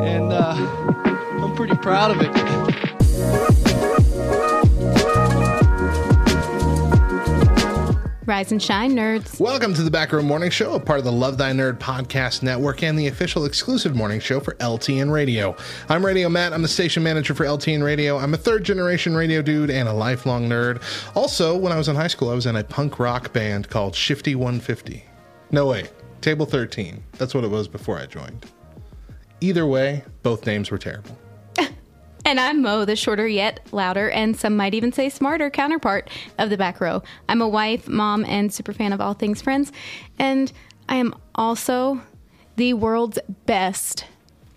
and uh, I'm pretty proud of it. Rise and shine, nerds. Welcome to the Back Row Morning Show, a part of the Love Thy Nerd podcast network and the official exclusive morning show for LTN Radio. I'm Radio Matt. I'm the station manager for LTN Radio. I'm a third generation radio dude and a lifelong nerd. Also, when I was in high school, I was in a punk rock band called Shifty 150. No, wait, Table 13. That's what it was before I joined. Either way, both names were terrible. And I'm Mo, the shorter yet louder, and some might even say smarter counterpart of the back row. I'm a wife, mom, and super fan of all things friends. And I am also the world's best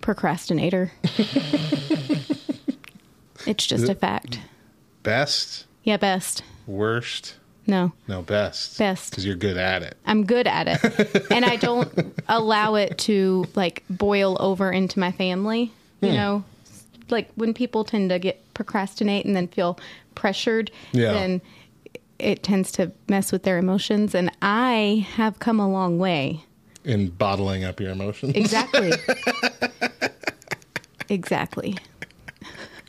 procrastinator. it's just a fact. Best, Yeah, best. worst, No, no, best. Best. Because you're good at it. I'm good at it. and I don't allow it to like boil over into my family. You Hmm. know, like when people tend to get procrastinate and then feel pressured, Yeah. then it tends to mess with their emotions. And I have come a long way. In bottling up your emotions. Exactly. exactly.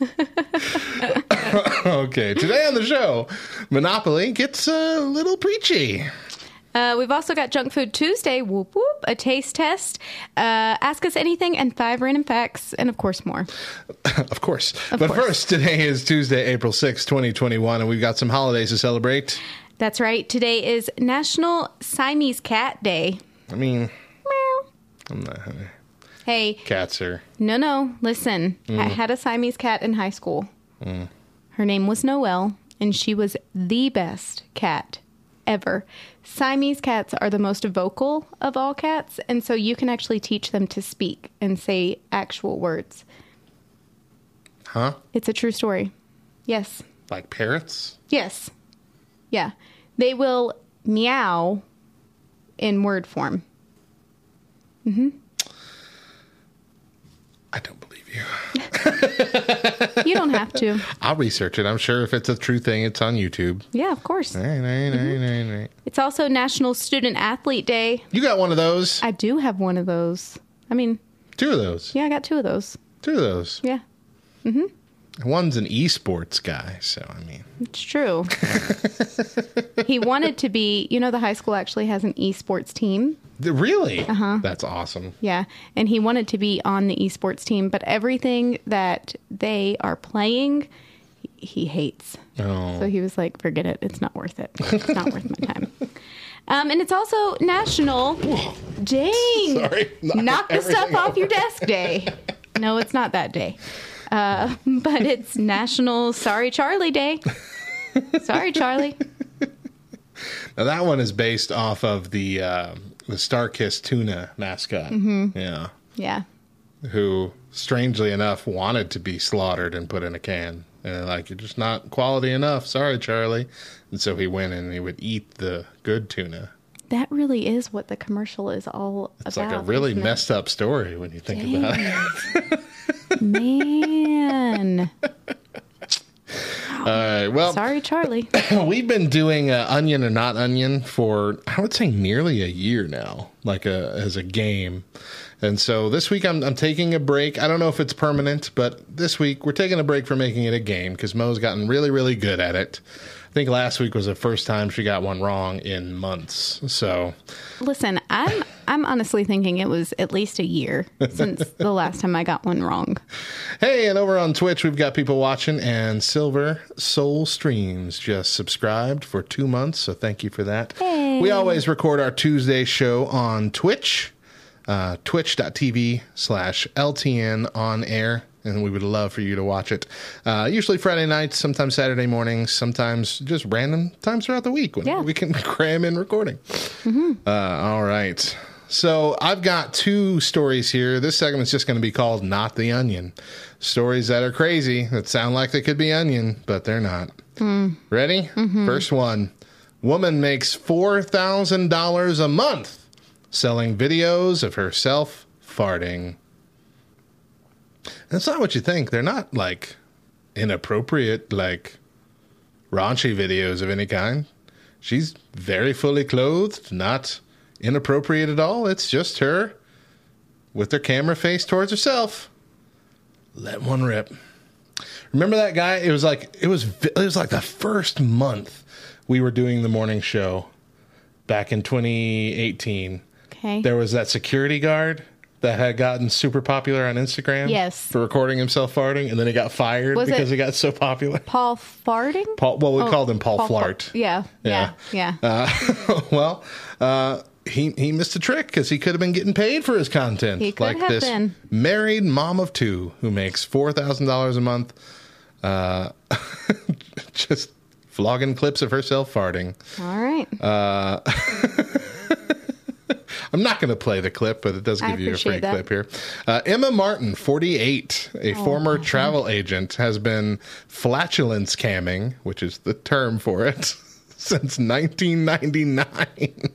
okay, today on the show, Monopoly gets a little preachy. Uh, we've also got Junk Food Tuesday, whoop whoop, a taste test, uh, ask us anything, and five random facts, and of course more. Of course. Of but course. first, today is Tuesday, April sixth, 2021, and we've got some holidays to celebrate. That's right. Today is National Siamese Cat Day. I mean, Meow. I'm not, Hey, cats are. no, no, listen. Mm. I had a Siamese cat in high school. Her name was Noelle, and she was the best cat ever. Siamese cats are the most vocal of all cats, and so you can actually teach them to speak and say actual words. Huh? It's a true story. Yes. Like parrots? Yes. Yeah. They will meow in word form. I don't believe you. You don't have to. I'll research it. I'm sure if it's a true thing, it's on YouTube. Yeah, of course. Right, right, right, mm-hmm. right, right. It's also National Student Athlete Day. You got one of those? I do have one of those. I mean, Two of those. yeah, I got two of those. Two of those. Yeah, mm-hmm. One's an esports guy, so I mean, it's true. he wanted to be, you know, the high school actually has an esports team. Really? Uh-huh. That's awesome. Yeah, and he wanted to be on the esports team, but everything that they are playing, he- hates. Oh. So he was like, "Forget it. It's not worth it. It's not worth my time." Um, and it's also National Dang Sorry. Knock the stuff off your desk day. No, it's not that day. Uh, but it's National Sorry Charlie Day. Sorry, Charlie. Now that one is based off of the uh, the StarKist tuna mascot. Mm-hmm. Yeah, Yeah. who strangely enough wanted to be slaughtered and put in a can. And like, you're just not quality enough. Sorry, Charlie. And so he went and he would eat the good tuna. That really is what the commercial is all It's about. It's like a really messed up story when you think about it. Man. All right. Well, Sorry, Charlie. we've been doing uh, onion or not onion for I would say nearly a year now, like a as a game. And so this week I'm I'm taking a break. I don't know if it's permanent, but this week we're taking a break from making it a game because Mo's gotten really really good at it. I think last week was the first time she got one wrong in months. So Listen, I'm I'm honestly thinking it was at least a year since the last time I got one wrong. Hey, and over on Twitch, we've got people watching, and Silver Soul Streams just subscribed for two months, so thank you for that. We always record our Tuesday show on Twitch, uh, twitch.tv slash LTN on air, and we would love for you to watch it. Uh, usually Friday nights, sometimes Saturday mornings, sometimes just random times throughout the week when Yeah. we can cram in recording. Uh, all right. So I've got two stories here. This segment's just going to be called Not the Onion. Stories that are crazy, that sound like they could be onion, but they're not. Ready? First one Woman makes $4,000 a month selling videos of herself farting. That's not what you think. They're not like inappropriate, like raunchy videos of any kind. She's very fully clothed, not inappropriate at all. It's just her with her camera face towards herself. Let one rip. Remember that guy? It was like it was it was like the first month we were doing the morning show back in 2018. Okay. There was that security guard that had gotten super popular on Instagram. Yes. For recording himself farting, and then he got fired Was because it- he got so popular. Paul farting? Paul, well, we Oh, called him Paul, Fart- Flart. Yeah, yeah, Yeah. yeah. Uh, well, uh, he he missed a trick because he could have been getting paid for his content. He could like have this been. married mom of two who makes four thousand dollars a month, uh, just vlogging clips of herself farting. All right. Uh, I'm not going to play the clip, but it does give you a free that. clip here. Uh, Emma Martin, 48, a Oh, former travel agent, has been flatulence camming, which is the term for it, since 1999.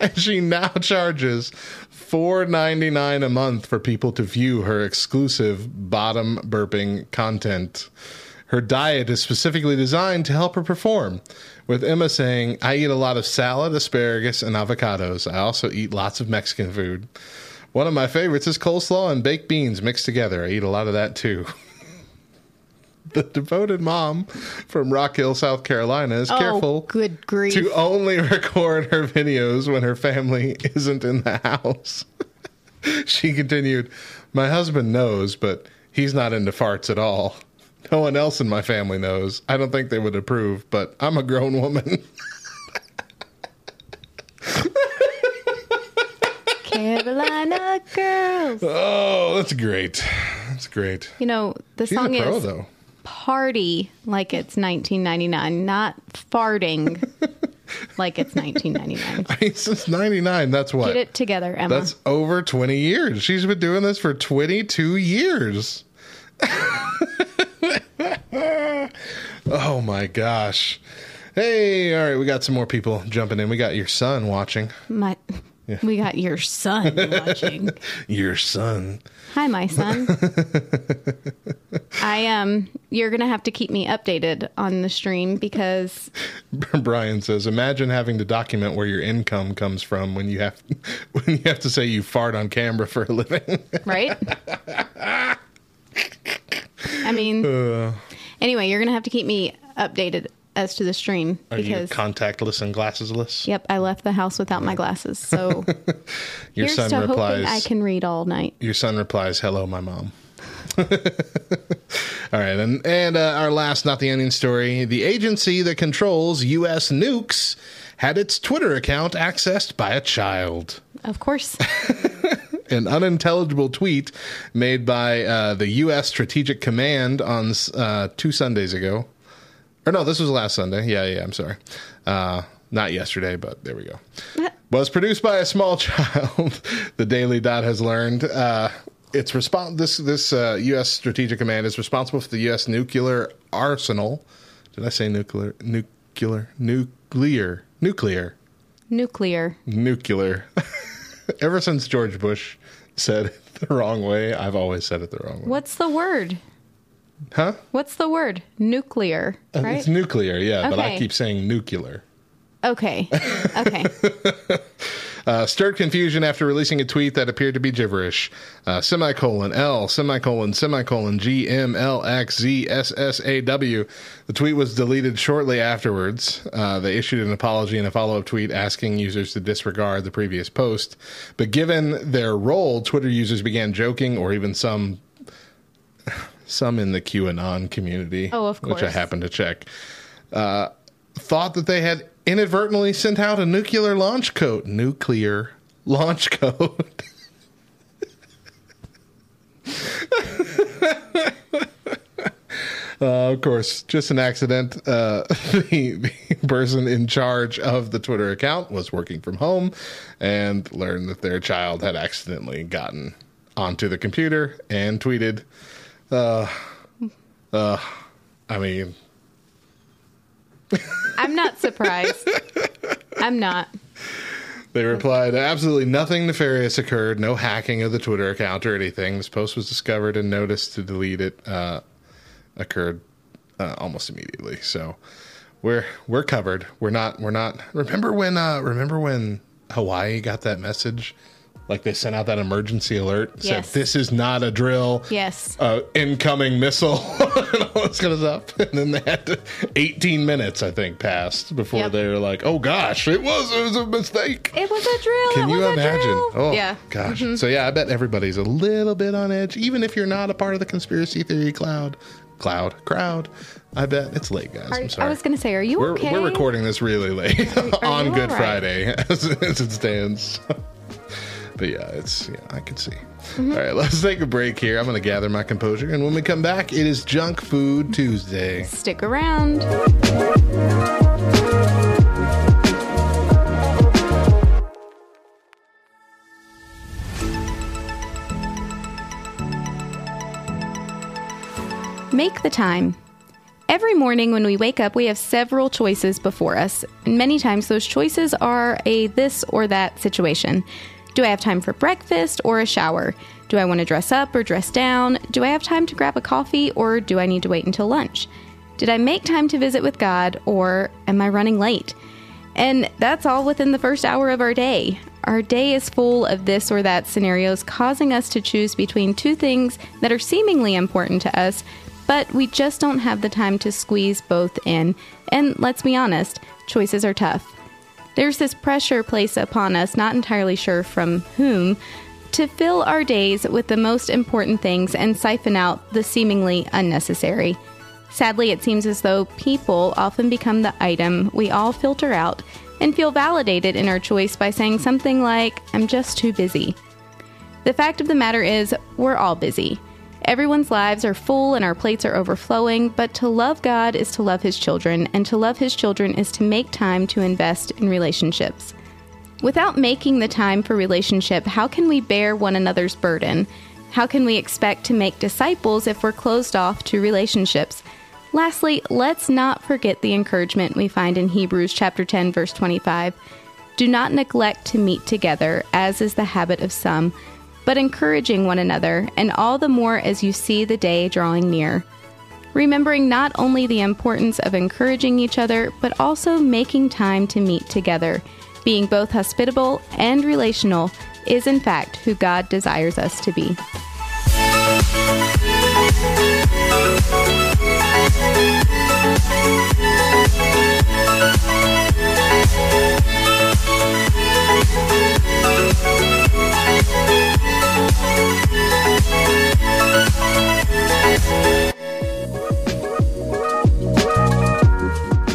and she now charges $4.99 a month for people to view her exclusive bottom burping content. Her diet is specifically designed to help her perform. With Emma saying, I eat a lot of salad, asparagus, and avocados. I also eat lots of Mexican food. One of my favorites is coleslaw and baked beans mixed together. I eat a lot of that too. the devoted mom from Rock Hill, South Carolina is oh, careful good grief. to only record her videos when her family isn't in the house. she continued, My husband knows, but he's not into farts at all. No one else in my family knows. I don't think they would approve, but I'm a grown woman. Carolina girls. oh, that's great. That's great. You know, the She's song pro, is though. Party Like It's 1999, not farting like it's 1999. I mean, since 99, that's what? Get it together, Emma. That's over 20 years. She's been doing this for 22 years. oh my gosh. Hey, all right, we got some more people jumping in. We got your son watching. My, We got your son watching. Your son. Hi, my son. I um, you're gonna have to keep me updated on the stream because Brian says, "Imagine having to document where your income comes from when you have when you have to say you fart on camera for a living." right? I mean, Uh. Anyway, you're gonna have to keep me updated as to the stream Are you because contactless and glassesless? yep, I left the house without my glasses. So Your son replies. I can read all night. Your son replies, "Hello, my mom." All right, and and uh, our last, not the onion story. The agency that controls U.S. nukes had its Twitter account accessed by a child. Of course, An unintelligible tweet made by uh, the U.S. Strategic Command on uh, two Sundays ago, or no, this was last Sunday. Yeah, yeah, I'm sorry, uh, not yesterday, but there we go. was produced by a small child. the Daily Dot has learned. Uh, it's respon- this this uh, U.S. Strategic Command is responsible for the U.S. nuclear arsenal. Did I say nuclear? Nuclear? Nuclear? Nuclear? nuclear. Nuclear. Ever since George Bush said it the wrong way, I've always said it the wrong way. What's the word? Huh? What's the word? Nuclear, Uh, right? It's nuclear, yeah, but I keep saying nuclear. okay, okay. Uh, stirred confusion after releasing a tweet that appeared to be gibberish. Uh, semicolon L semicolon semicolon G M L X Z S S A W. The tweet was deleted shortly afterwards. Uh, they issued an apology and a follow up tweet asking users to disregard the previous post. But given their role, Twitter users began joking, or even some some in the QAnon community, Oh, of course. which I happened to check, uh, thought that they had inadvertently sent out a nuclear launch code. Nuclear launch code. Uh, of course, just an accident. Uh, the, the person in charge of the Twitter account was working from home and learned that their child had accidentally gotten onto the computer and tweeted, uh, uh, I mean, I'm not surprised. I'm not. They replied, absolutely nothing nefarious occurred, no hacking of the Twitter account or anything. This post was discovered and notice to delete it uh, occurred uh, almost immediately. So we're we're covered. We're not we're not. Remember when uh, remember when Hawaii got that message? Like they sent out that emergency alert, said Yes. this is not a drill. Yes. Uh, incoming missile and all this kind of stuff. And then they had to, 18 minutes, I think, passed before Yep. they were like, "Oh gosh, it was it was a mistake." It was a drill. Can you imagine? Oh, yeah. gosh. So yeah, I bet everybody's a little bit on edge, even if you're not a part of the conspiracy theory cloud, cloud crowd. I bet it's late, guys. Are- I'm sorry. I was going to say, are you we're okay? we're recording this really late are on Good right? Friday as, as it stands. But yeah, it's yeah, I can see. Mm-hmm. All right, let's take a break here. I'm going to gather my composure, and when we come back, it is Junk Food Tuesday. Stick around. Make the time. Every morning when we wake up, we have several choices before us. And many times those choices are a this or that situation. Do I have time for breakfast or a shower? Do I want to dress up or dress down? Do I have time to grab a coffee or do I need to wait until lunch? Did I make time to visit with God or am I running late? And that's all within the first hour of our day. Our day is full of this or that scenarios, causing us to choose between two things that are seemingly important to us, but we just don't have the time to squeeze both in. And let's be honest, choices are tough. There's this pressure placed upon us, not entirely sure from whom, to fill our days with the most important things and siphon out the seemingly unnecessary. Sadly, it seems as though people often become the item we all filter out and feel validated in our choice by saying something like, I'm just too busy. The fact of the matter is, we're all busy. Everyone's lives are full and our plates are overflowing, but to love God is to love His children, and to love His children is to make time to invest in relationships. Without making the time for relationship, how can we bear one another's burden? How can we expect to make disciples if we're closed off to relationships? Lastly, let's not forget the encouragement we find in Hebrews chapter 10 verse 25. Do not neglect to meet together, as is the habit of some, but encouraging one another, and all the more as you see the day drawing near. Remembering not only the importance of encouraging each other, but also making time to meet together. Being both hospitable and relational is, in fact, who God desires us to be.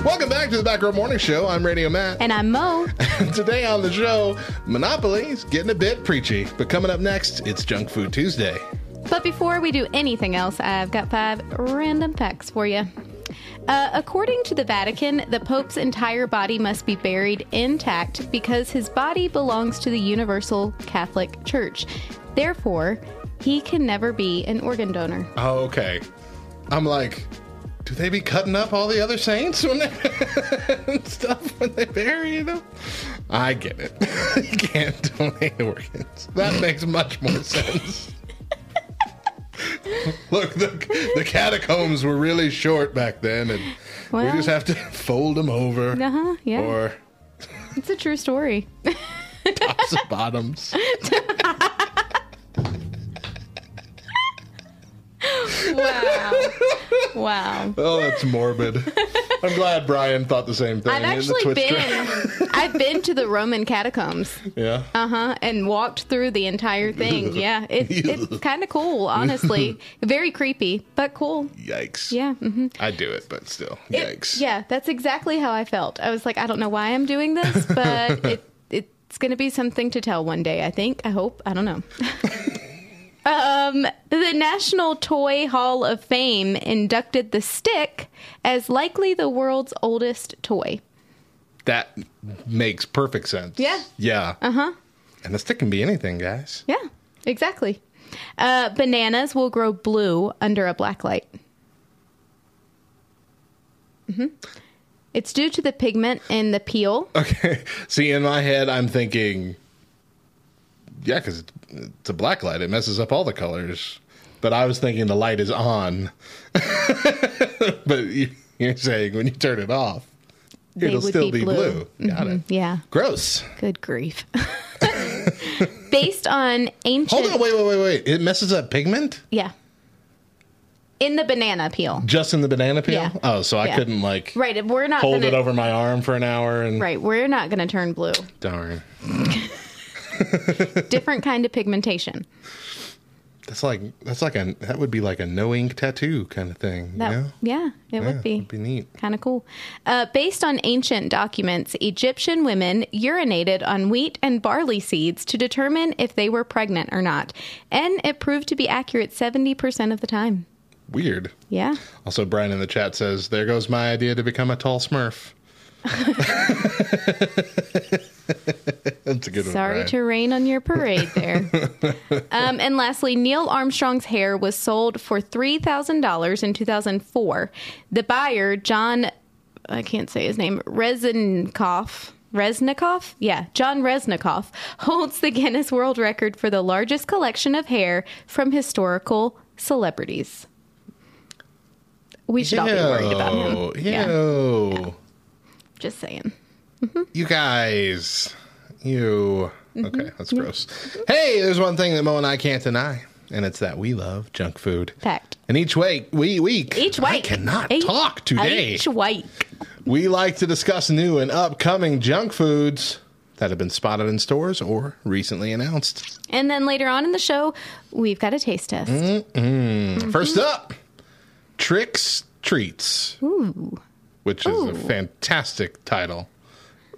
Welcome back to the Back Row Morning Show. I'm Radio Matt. And I'm Mo. Today on the show, Monopoly's getting a bit preachy. But coming up next, it's Junk Food Tuesday. But before we do anything else, I've got five random facts for you. Uh, according to the Vatican, the Pope's entire body must be buried intact because his body belongs to the Universal Catholic Church. Therefore, he can never be an organ donor. Oh, okay. I'm like, do they be cutting up all the other saints when they and stuff when they bury them? I get it. you can't donate organs. That makes much more sense. Look, the, the catacombs were really short back then, and we just have to fold them over, Uh huh. Yeah. or it's a true story. tops and bottoms. Wow. Wow. Oh, that's morbid. I'm glad Brian thought the same thing. I've in the actually been I've been to the Roman catacombs. yeah. Uh huh. And walked through the entire thing. Yeah. It, it's kind of cool, honestly. Very creepy, but cool. Yikes. Yeah. hmm I do it, but still, It- yikes. yeah, that's exactly how I felt. I was like, I don't know why I'm doing this, but it it's going to be something to tell one day. I think. I hope. I don't know. Um, the National Toy Hall of Fame inducted the stick as likely the world's oldest toy. That makes perfect sense. Yeah. Yeah. Uh huh. And the stick can be anything, guys. Yeah, exactly. Uh, bananas will grow blue under a black light. Mm-hmm. It's due to the pigment in the peel. Okay. See, in my head, I'm thinking, yeah, because it's, a black light. It messes up all the colors. But I was thinking the light is on. but you, you're saying when you turn it off, They it'll still be be blue. blue. Got mm-hmm. it. Yeah, Gross. good grief. Based on ancient. Hold on. Wait, wait, wait, wait. It messes up pigment? Yeah. In the banana peel. Just in the banana peel? Yeah. Oh, so I Yeah. couldn't, like, Right. We're not hold gonna, it over my arm for an hour and. Right. We're not going to turn blue. Darn. Different kind of pigmentation. That's like that's like a that would be like a no ink tattoo kind of thing. That, you know? Yeah, it Yeah, would be. be neat. Kind of cool. Uh, based on ancient documents, Egyptian women urinated on wheat and barley seeds to determine if they were pregnant or not. And it proved to be accurate 70% of the time. Weird. Yeah. Also, Brian in the chat says, "There goes my idea to become a tall Smurf." That's a good one. Sorry to rain on your parade there. um, and lastly, Neil Armstrong's hair was sold for $3,000 in 2004. The buyer, John, I can't say his name, Reznikoff. Reznikoff? Yeah, John Reznikoff holds the Guinness World Record for the largest collection of hair from historical celebrities. We should all be worried about him. Ew, ew. Just saying. You guys, you. Mm-hmm. Okay, that's gross. Hey, there's one thing that Mo and I can't deny, and it's that we love junk food. Fact. And each week, we week, Each I week. cannot Each- talk today. Each week. We like to discuss new and upcoming junk foods that have been spotted in stores or recently announced. And then later on in the show, we've got a taste test. Mm-hmm. First up, Trix Treats, which is a fantastic title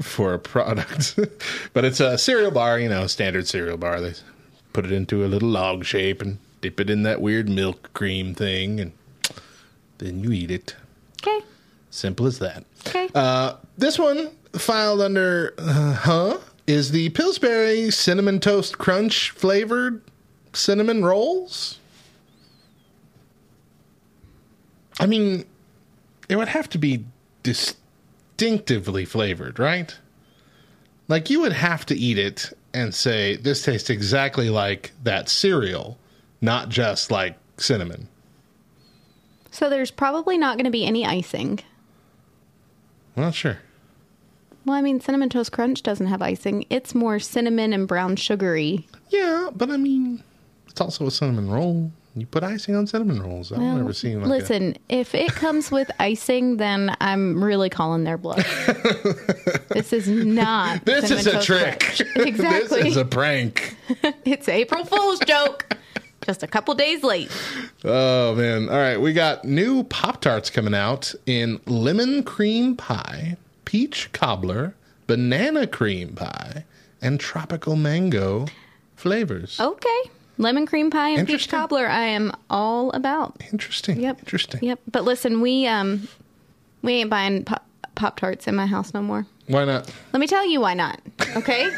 for a product. but it's a cereal bar, you know, standard cereal bar. They put it into a little log shape and dip it in that weird milk cream thing, and then you eat it. Okay. Simple as that. Okay. Uh, this one filed under uh, huh is the Pillsbury cinnamon toast crunch flavored cinnamon rolls. I mean, it would have to be distinctively flavored, right? Like you would have to eat it and say this tastes exactly like that cereal, not just like cinnamon. so there's probably not going to be any icing. I'm Not sure. Well, I mean, cinnamon toast crunch doesn't have icing. It's more cinnamon and brown sugary. Yeah, but I mean, it's also a cinnamon roll. You put icing on cinnamon rolls. I've Well, never seen like listen, if it comes with icing, then I'm really calling their bluff. this is not. This is a trick. Exactly. this is a prank. it's April Fool's joke. Just a couple days late. Oh man! All right, we got new Pop Tarts coming out in lemon cream pie, peach cobbler, banana cream pie, and tropical mango flavors. Okay. Lemon cream pie and peach cobbler, I am all about. Interesting. Yep. Interesting. Yep. But listen, we um we ain't buying pop, pop tarts in my house no more. Why not? Let me tell you why not. Okay.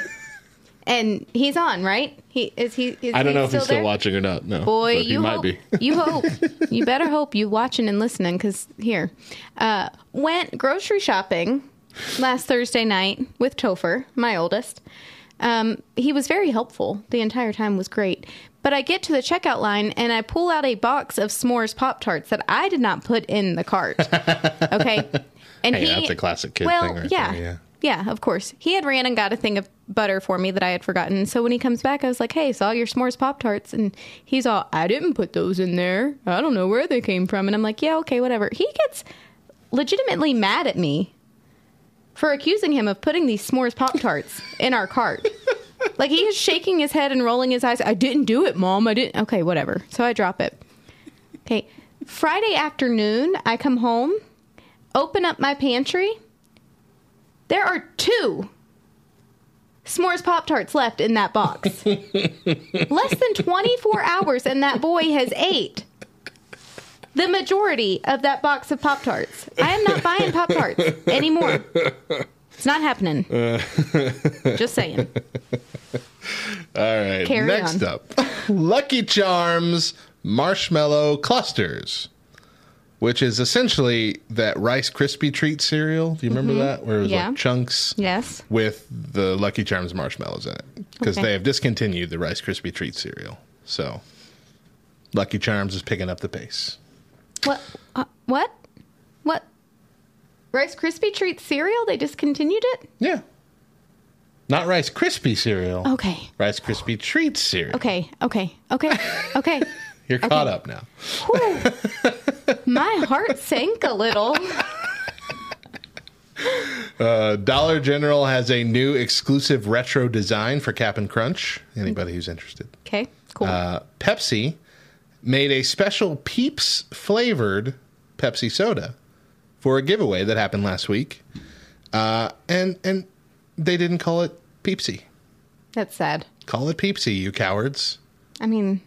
and he's on, right? He is he. Is I don't he know if he's still there? watching or not. No, Boy, you might hope. be. you hope. You better hope you watching and listening because here, uh, went grocery shopping last Thursday night with Topher, my oldest. Um, he was very helpful. The entire time was great. But I get to the checkout line and I pull out a box of s'mores Pop Tarts that I did not put in the cart. Okay, and Hey, he that's a classic kid well, thing right yeah, there, yeah. yeah, of course. He had ran and got a thing of butter for me that I had forgotten. So when he comes back, I was like, "Hey, saw your s'mores Pop Tarts," and he's all, "I didn't put those in there. I don't know where they came from." And I'm like, "Yeah, okay, whatever." He gets legitimately mad at me for accusing him of putting these s'mores Pop Tarts in our cart. like he is shaking his head and rolling his eyes. I didn't do it, mom. I didn't. Okay, whatever. So I drop it. Okay. Friday afternoon, I come home, open up my pantry. There are two s'mores Pop Tarts left in that box. Less than 24 hours, and that boy has ate the majority of that box of Pop Tarts. I am not buying Pop Tarts anymore. It's not happening. Just saying. All right. Carry Next on. up Lucky Charms Marshmallow Clusters, which is essentially that Rice Krispie treat cereal. Do you remember that? Where it was Mm-hmm. Yeah. like chunks Yes. with the Lucky Charms marshmallows in it. Because Okay. they have discontinued the Rice Krispie treat cereal. So Lucky Charms is picking up the pace. What? Uh, what? What? Rice Krispie treat cereal? They discontinued it? Yeah. Not Rice Krispie cereal. Okay. Rice Krispie treat cereal. Okay. Okay. Okay. Okay. You're caught up now. My heart sank a little. Uh, Dollar General has a new exclusive retro design for Cap'n Crunch. Anybody who's interested. Okay. Cool. Uh, Pepsi made a special Peeps flavored Pepsi soda for a giveaway that happened last week, uh, and and they didn't call it Peepsy. That's sad. Call it Peepsy, you cowards! I mean,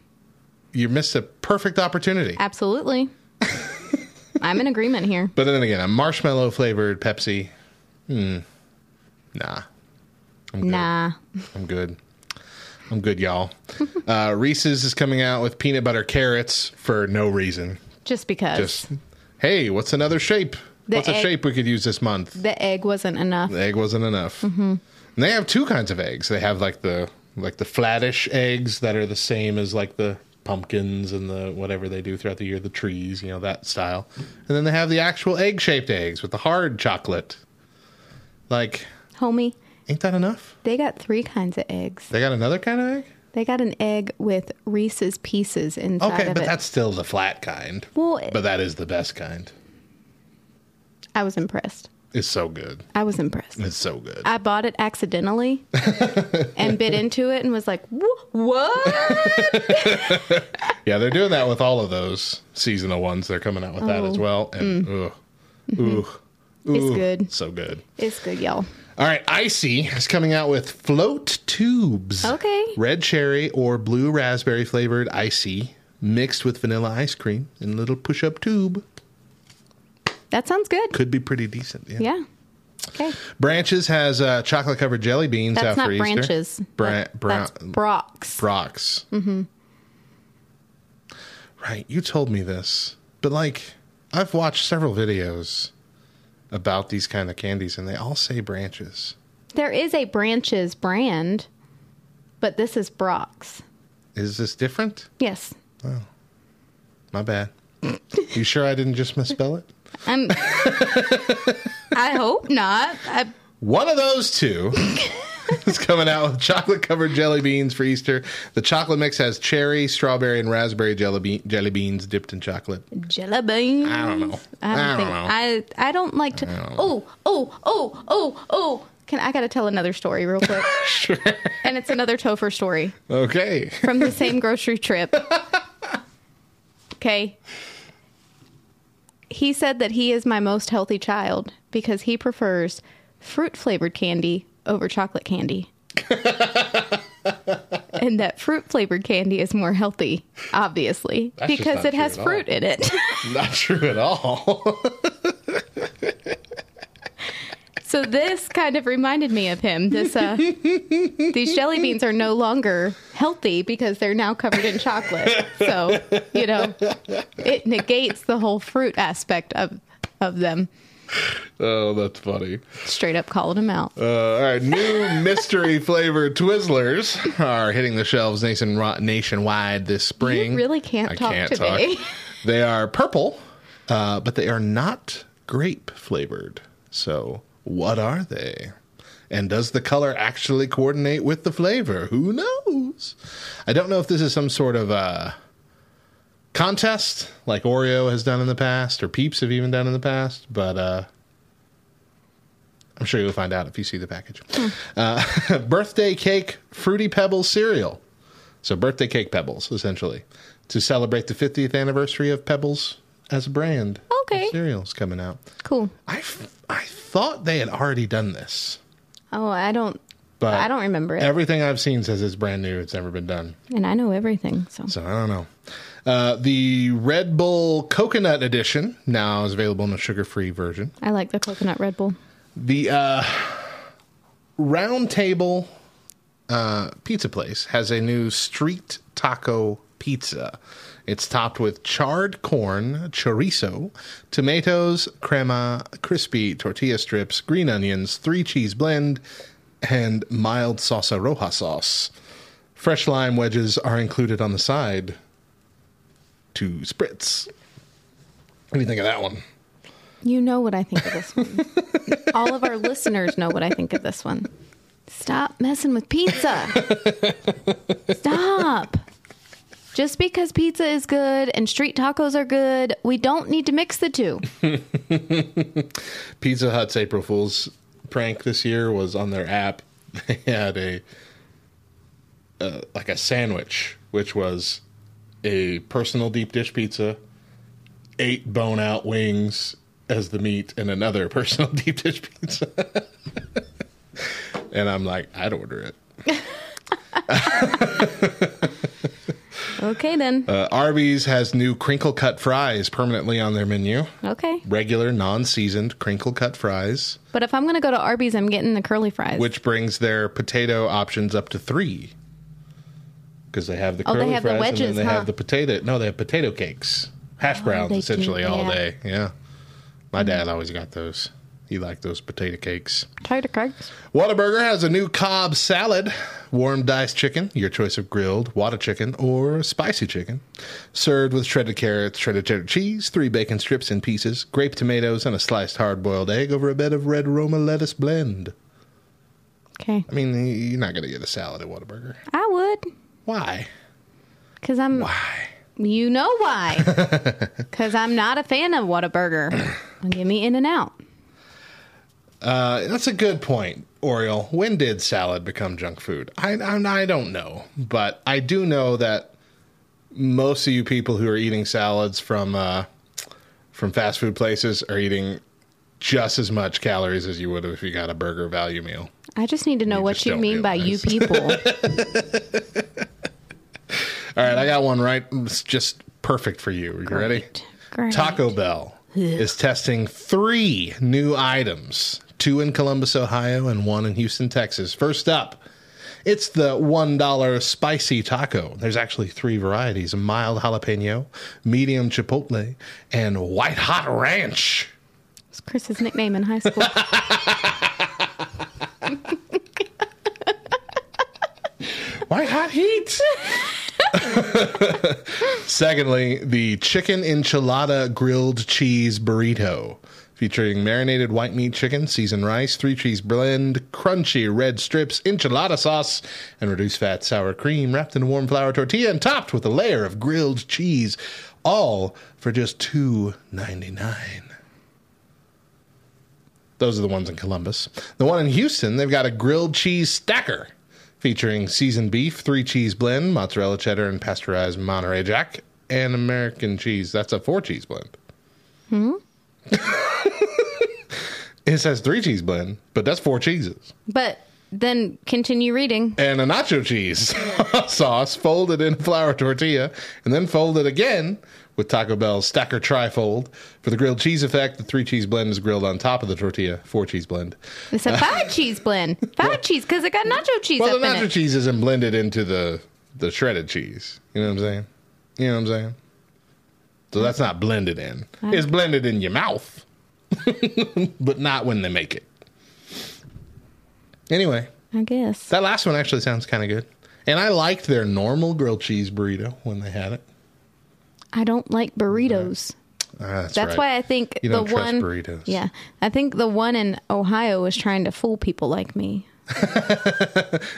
You missed a perfect opportunity. absolutely. I'm in agreement here. But then again, a marshmallow flavored Pepsi. Hmm. Nah. I'm good. Nah. I'm good. I'm good, y'all. Uh, Reese's is coming out with peanut butter carrots for no reason. Just because Just, hey, what's another shape? The what's a shape we could use this month? the egg wasn't enough. The egg wasn't enough. Mm-hmm. And they have two kinds of eggs. They have like the like the flattish eggs that are the same as like the pumpkins and the whatever they do throughout the year, the trees, you know, that style. And then they have the actual egg shaped eggs with the hard chocolate. Like, Homie, ain't that enough? they got three kinds of eggs. They got another kind of egg? They got an egg with Reese's pieces inside it. Okay, but it. that's still the flat kind. well, But that is the best kind. I was impressed. It's so good. I was impressed. It's so good. I bought it accidentally and bit into it and was like, "What?" Yeah, they're doing that with all of those seasonal ones. They're coming out with that as well. And ugh, ooh, Oh. Mm. Mm-hmm. It's ooh, good. So good. It's good, y'all. All right, ICEE is coming out with float tubes. Okay. Red cherry or blue raspberry flavored ICEE mixed with vanilla ice cream in a little push up tube. That sounds good. Could be pretty decent. Yeah. Yeah. Okay. Branches has uh, chocolate covered jelly beans That's out not for Easter. branches. Bra- That- bra- that's Brach's. Brach's. Mm-hmm. Right, you told me this, but like I've watched several videos about these kind of candies, and they all say branches. There is a Branches brand, but this is Brach's. Is this different? Yes. Oh, My bad. you sure I didn't just misspell it? I'm. Um, I hope not. I, One of those two is coming out with chocolate covered jelly beans for Easter. The chocolate mix has cherry, strawberry, and raspberry jelly, bean- jelly beans dipped in chocolate. jelly beans. I don't know. I don't, I don't think know. I I don't like to. Oh oh oh oh oh. Can I got to tell another story real quick? Sure. and it's another Topher story Okay. from the same grocery trip. Okay. He said that he is my most healthy child because he prefers fruit flavored candy over chocolate candy. and that fruit flavored candy is more healthy, obviously, That's because it has all. fruit in it. Not true at all. So this kind of reminded me of him. This uh, these jelly beans are no longer healthy because they're now covered in chocolate. So you know, it negates the whole fruit aspect of of them. oh, that's funny. Straight up calling them out. Uh, all right, new mystery flavored Twizzlers are hitting the shelves nation, nationwide this spring. You really can't I talk can't today. talk. They are purple, uh, but they are not grape flavored. So, what are they? And does the color actually coordinate with the flavor? Who knows? I don't know if this is some sort of uh, contest like Oreo has done in the past or Peeps have even done in the past, but uh, I'm sure you'll find out if you see the package. Uh, birthday cake Fruity Pebbles cereal. So, birthday cake Pebbles, essentially, to celebrate the 50th anniversary of Pebbles as a brand. Okay. Cereals coming out. Cool. I, f- I thought they had already done this. Oh, I don't. But I don't remember it. Everything I've seen says it's brand new. It's never been done. and I know everything. So So I don't know. Uh, the Red Bull Coconut Edition now is available in a sugar-free version. I like the coconut Red Bull. The uh, Round Table uh, Pizza Place has a new street taco pizza. It's topped with charred corn, chorizo, tomatoes, crema, crispy tortilla strips, green onions, three cheese blend, and mild salsa roja sauce. Fresh lime wedges are included on the side to spritz. What do you think of that one? You know what I think of this one. All of our listeners know what I think of this one. Stop messing with pizza. Stop. Just because pizza is good and street tacos are good, we don't need to mix the two. Pizza Hut's April Fool's prank this year was on their app. They had a uh, like a sandwich, which was a personal deep dish pizza, eight bone out wings as the meat, and another personal deep dish pizza. and I'm like, I'd order it. Okay, then. Uh, Arby's has new crinkle cut fries permanently on their menu. Okay. Regular, non seasoned crinkle cut fries. But if I'm going to go to Arby's, I'm getting the curly fries. which brings their potato options up to three. Because they have the Oh, they curly have the fries and wedges, then they huh? have the potato. No, they have potato cakes, hash browns they do, essentially all yeah. day. Yeah, my dad always got those. He liked those potato cakes. Potato cakes. Whataburger has a new Cobb salad, warm diced chicken, your choice of grilled, Whata chicken, or spicy chicken, served with shredded carrots, shredded cheddar cheese, three bacon strips in pieces, grape tomatoes, and a sliced hard-boiled egg over a bed of red Roma lettuce blend. Okay. I mean, you're not going to get a salad at Whataburger. I would. Why? Because I'm. Why? You know why. Because I'm not a fan of Whataburger. Give me In and Out. Uh, that's a good point, Oriole. When did salad become junk food? I, I I don't know, but I do know that most of you people who are eating salads from uh, from fast food places are eating just as much calories as you would if you got a burger value meal. I just need to know You what you mean by you people. All right, I got one right. It's just perfect for you. Are you ready? Great. Taco Bell is testing three new items two in Columbus, Ohio, and one in Houston, Texas. First up, it's the $1 spicy taco. There's actually three varieties a mild jalapeno, medium chipotle, and white hot ranch. It's Chris's nickname in high school. White hot heat. Secondly, the chicken enchilada grilled cheese burrito, featuring marinated white meat chicken, seasoned rice, three cheese blend, crunchy red strips, enchilada sauce, and reduced fat sour cream wrapped in a warm flour tortilla and topped with a layer of grilled cheese, all for just two ninety nine. Those are the ones in Columbus. The one in Houston, they've got a grilled cheese stacker featuring seasoned beef, three cheese blend, mozzarella cheddar, and pasteurized Monterey Jack, and American cheese. That's a four cheese blend. Hmm? it says three cheese blend, but that's four cheeses. but then continue reading. And a nacho cheese sauce folded in a flour tortilla, and then folded again with Taco Bell's stacker trifold. For the grilled cheese effect, the three cheese blend is grilled on top of the tortilla, four cheese blend. It's a five cheese blend. Five cheese because it got nacho cheese Well, the in nacho it. cheese isn't blended into the the shredded cheese. You know what I'm saying? You know what I'm saying? So that's not blended in. It's blended in your mouth, but not when they make it. Anyway, I guess. that last one actually sounds kind of good, and I liked their normal grilled cheese burrito when they had it. I don't like burritos. Ah, that's That's right. why I think You the one. burritos. Yeah, I think the one in Ohio was trying to fool people like me.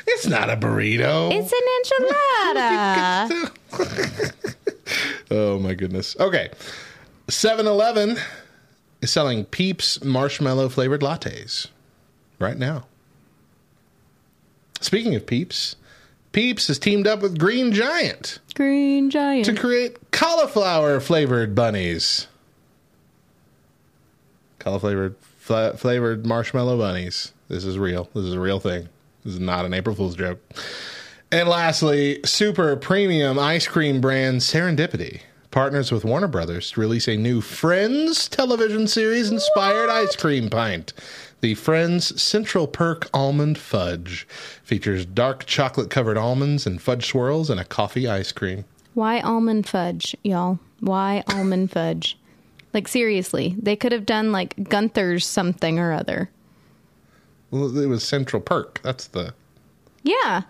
it's not a burrito. It's an enchilada. Oh my goodness. Okay. 7-Eleven is selling Peeps marshmallow flavored lattes right now. Speaking of Peeps, Peeps has teamed up with Green Giant Green giant. to create cauliflower flavored bunnies. Cauliflower flavored marshmallow bunnies. This is real. This is a real thing. This is not an April Fool's joke. And lastly, super premium ice cream brand Serendipity partners with Warner Brothers to release a new Friends television series inspired ice cream pint. The Friends Central Perk Almond Fudge features dark chocolate covered almonds and fudge swirls and a coffee ice cream. Why almond fudge, y'all? Why almond fudge? Like seriously, they could have done like Gunther's something or other. Well, it was Central Perk. That's the. Yeah,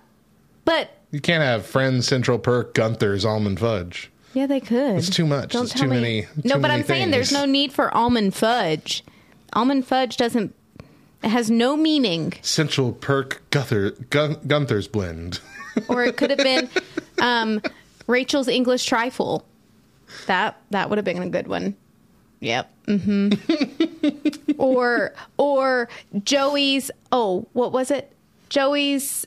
but You can't have Friends Central Perk Gunther's Almond Fudge. yeah, they could. It's too much. Don't It's too me. many- no, but many I'm saying there's no need for almond fudge. Almond fudge doesn't. It has no meaning. Central Perk Gunther, Gun, Gunther's blend. or it could have been um, Rachel's English trifle. That that would have been a good one. Yep. hmm or or Joey's. Oh, what was it? Joey's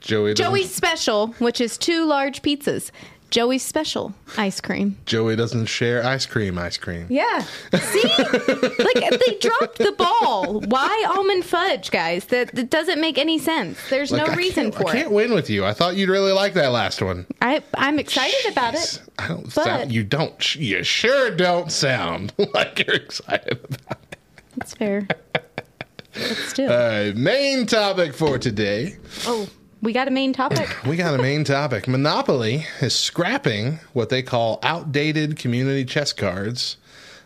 Joey. Joey's special, which is two large pizzas. Joey's special ice cream. Joey doesn't share ice cream. Ice cream. Yeah. See? like they dropped the ball. Why almond fudge, guys? That, that doesn't make any sense. There's Look, no I reason for I can't win with you. I thought you'd really like that last one. I I'm excited about it. I don't but- sound. You don't. You sure don't sound like you're excited about it. That's fair. Still. All right, main topic for today. oh, we got a main topic. We got a main topic. Monopoly is scrapping what they call outdated community chest cards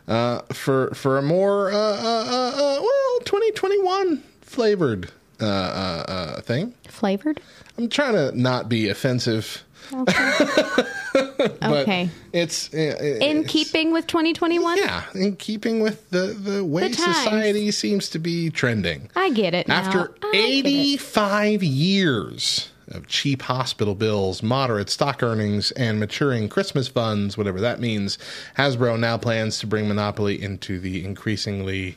uh, for for a more uh, uh, uh, uh, well 2021 flavored uh, uh, uh, thing. Flavored? I'm trying to not be offensive. But Okay. It's uh, In it's- keeping with 2021? Yeah, in keeping with the the way The society seems to be trending. I get it. After I get it. 85 years of cheap hospital bills, moderate stock earnings, and maturing Christmas funds, whatever that means, Hasbro now plans to bring Monopoly into the increasingly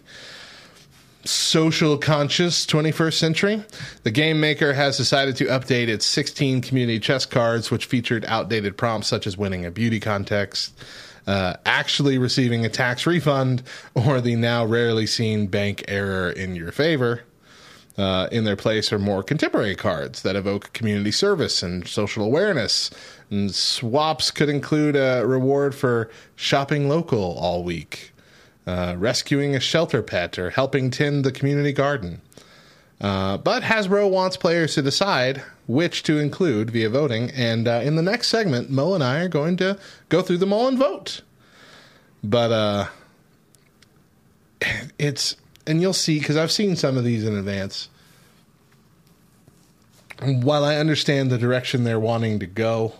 social conscious 21st century. The game maker has decided to update its 16 community chest cards, which featured outdated prompts such as winning a beauty contest, uh, actually receiving a tax refund, or the now rarely seen bank error in your favor. Uh, in their place are more contemporary cards that evoke community service and social awareness. And swaps could include a reward for shopping local all week, uh, rescuing a shelter pet, or helping tend the community garden. Uh, but Hasbro wants players to decide which to include via voting. And uh, in the next segment, Mo and I are going to go through them all and vote. But uh, it's, and you'll see, because I've seen some of these in advance. While I understand the direction they're wanting to go,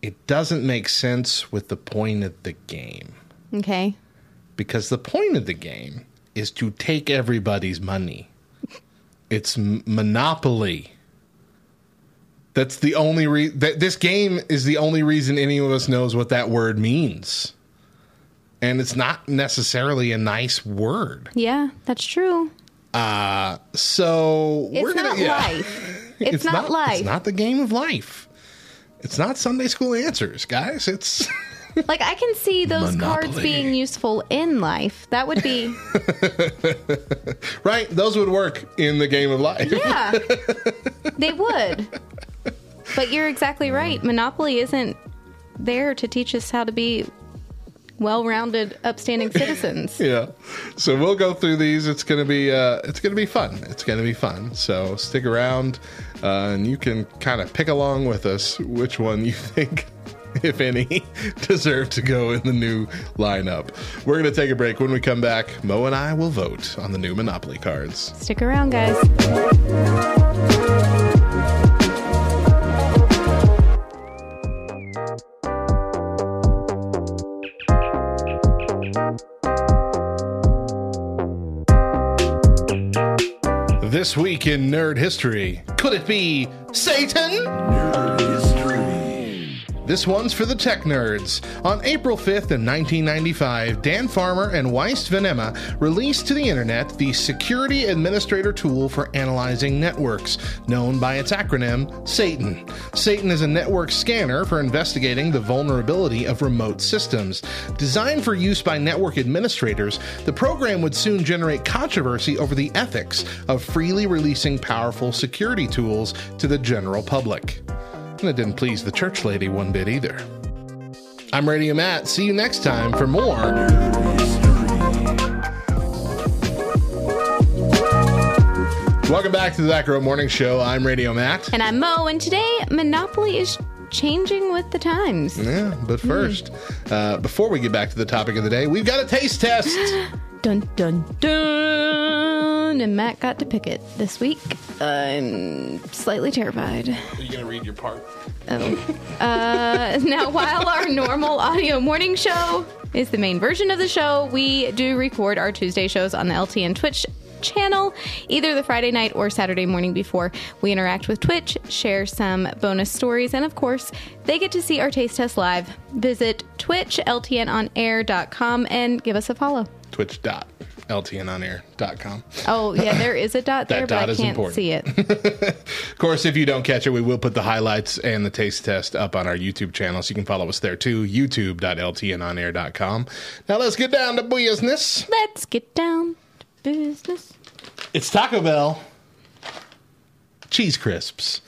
it doesn't make sense with the point of the game Okay. Because the point of the game is to take everybody's money. It's monopoly. That's the only re- that this game is the only reason any of us knows what that word means. And it's not necessarily a nice word. Yeah, that's true. Uh, so It's we're gonna not yeah. life. It's, not, life. It's not the game of life. It's not Sunday school answers, guys. It's like I can see those cards being useful in life. That would be right. Those would work in the game of life. yeah. they would. But you're exactly right. Monopoly isn't there to teach us how to be well-rounded, upstanding citizens. yeah. So we'll go through these. It's gonna be uh, it's gonna be fun. It's gonna be fun. So stick around, uh, and you can kind of pick along with us which one you think, if any, deserve to go in the new lineup. We're gonna take a break. When we come back, Mo and I will vote on the new Monopoly cards. Stick around, guys. This week in nerd history, could it be Satan? This one's for the tech nerds. On April 5th in 1995, Dan Farmer and Wietse Venema released to the internet the Security Administrator tool for analyzing networks, known by its acronym SATAN. SATAN is a network scanner for investigating the vulnerability of remote systems. Designed for use by network administrators, the program would soon generate controversy over the ethics of freely releasing powerful security tools to the general public. It didn't please the church lady one bit either. I'm Radio Matt. See you next time for more. Welcome back to the Back Row Morning Show. I'm Radio Matt. And I'm Mo, and today Monopoly is changing with the times. Yeah, but first, uh, before we get back to the topic of the day, we've got a taste test. Dun dun dun! And Matt got to pick it this week. I'm slightly terrified. Are you going to read your part? Oh. Uh, now, while our normal audio morning show is the main version of the show, we do record our Tuesday shows on the LTN Twitch channel either the Friday night or Saturday morning before we interact with Twitch, share some bonus stories, and of course, they get to see our taste test live. Visit twitchltnonair.com and give us a follow. Twitch.ltnonair.com. Oh, yeah, there is a dot there, dot but I can't important. see it. Of course, if you don't catch it, we will put the highlights and the taste test up on our YouTube channel, so you can follow us there too. YouTube.ltnonair.com. Now let's get down to business. Let's get down to business. It's Taco Bell cheese crisps.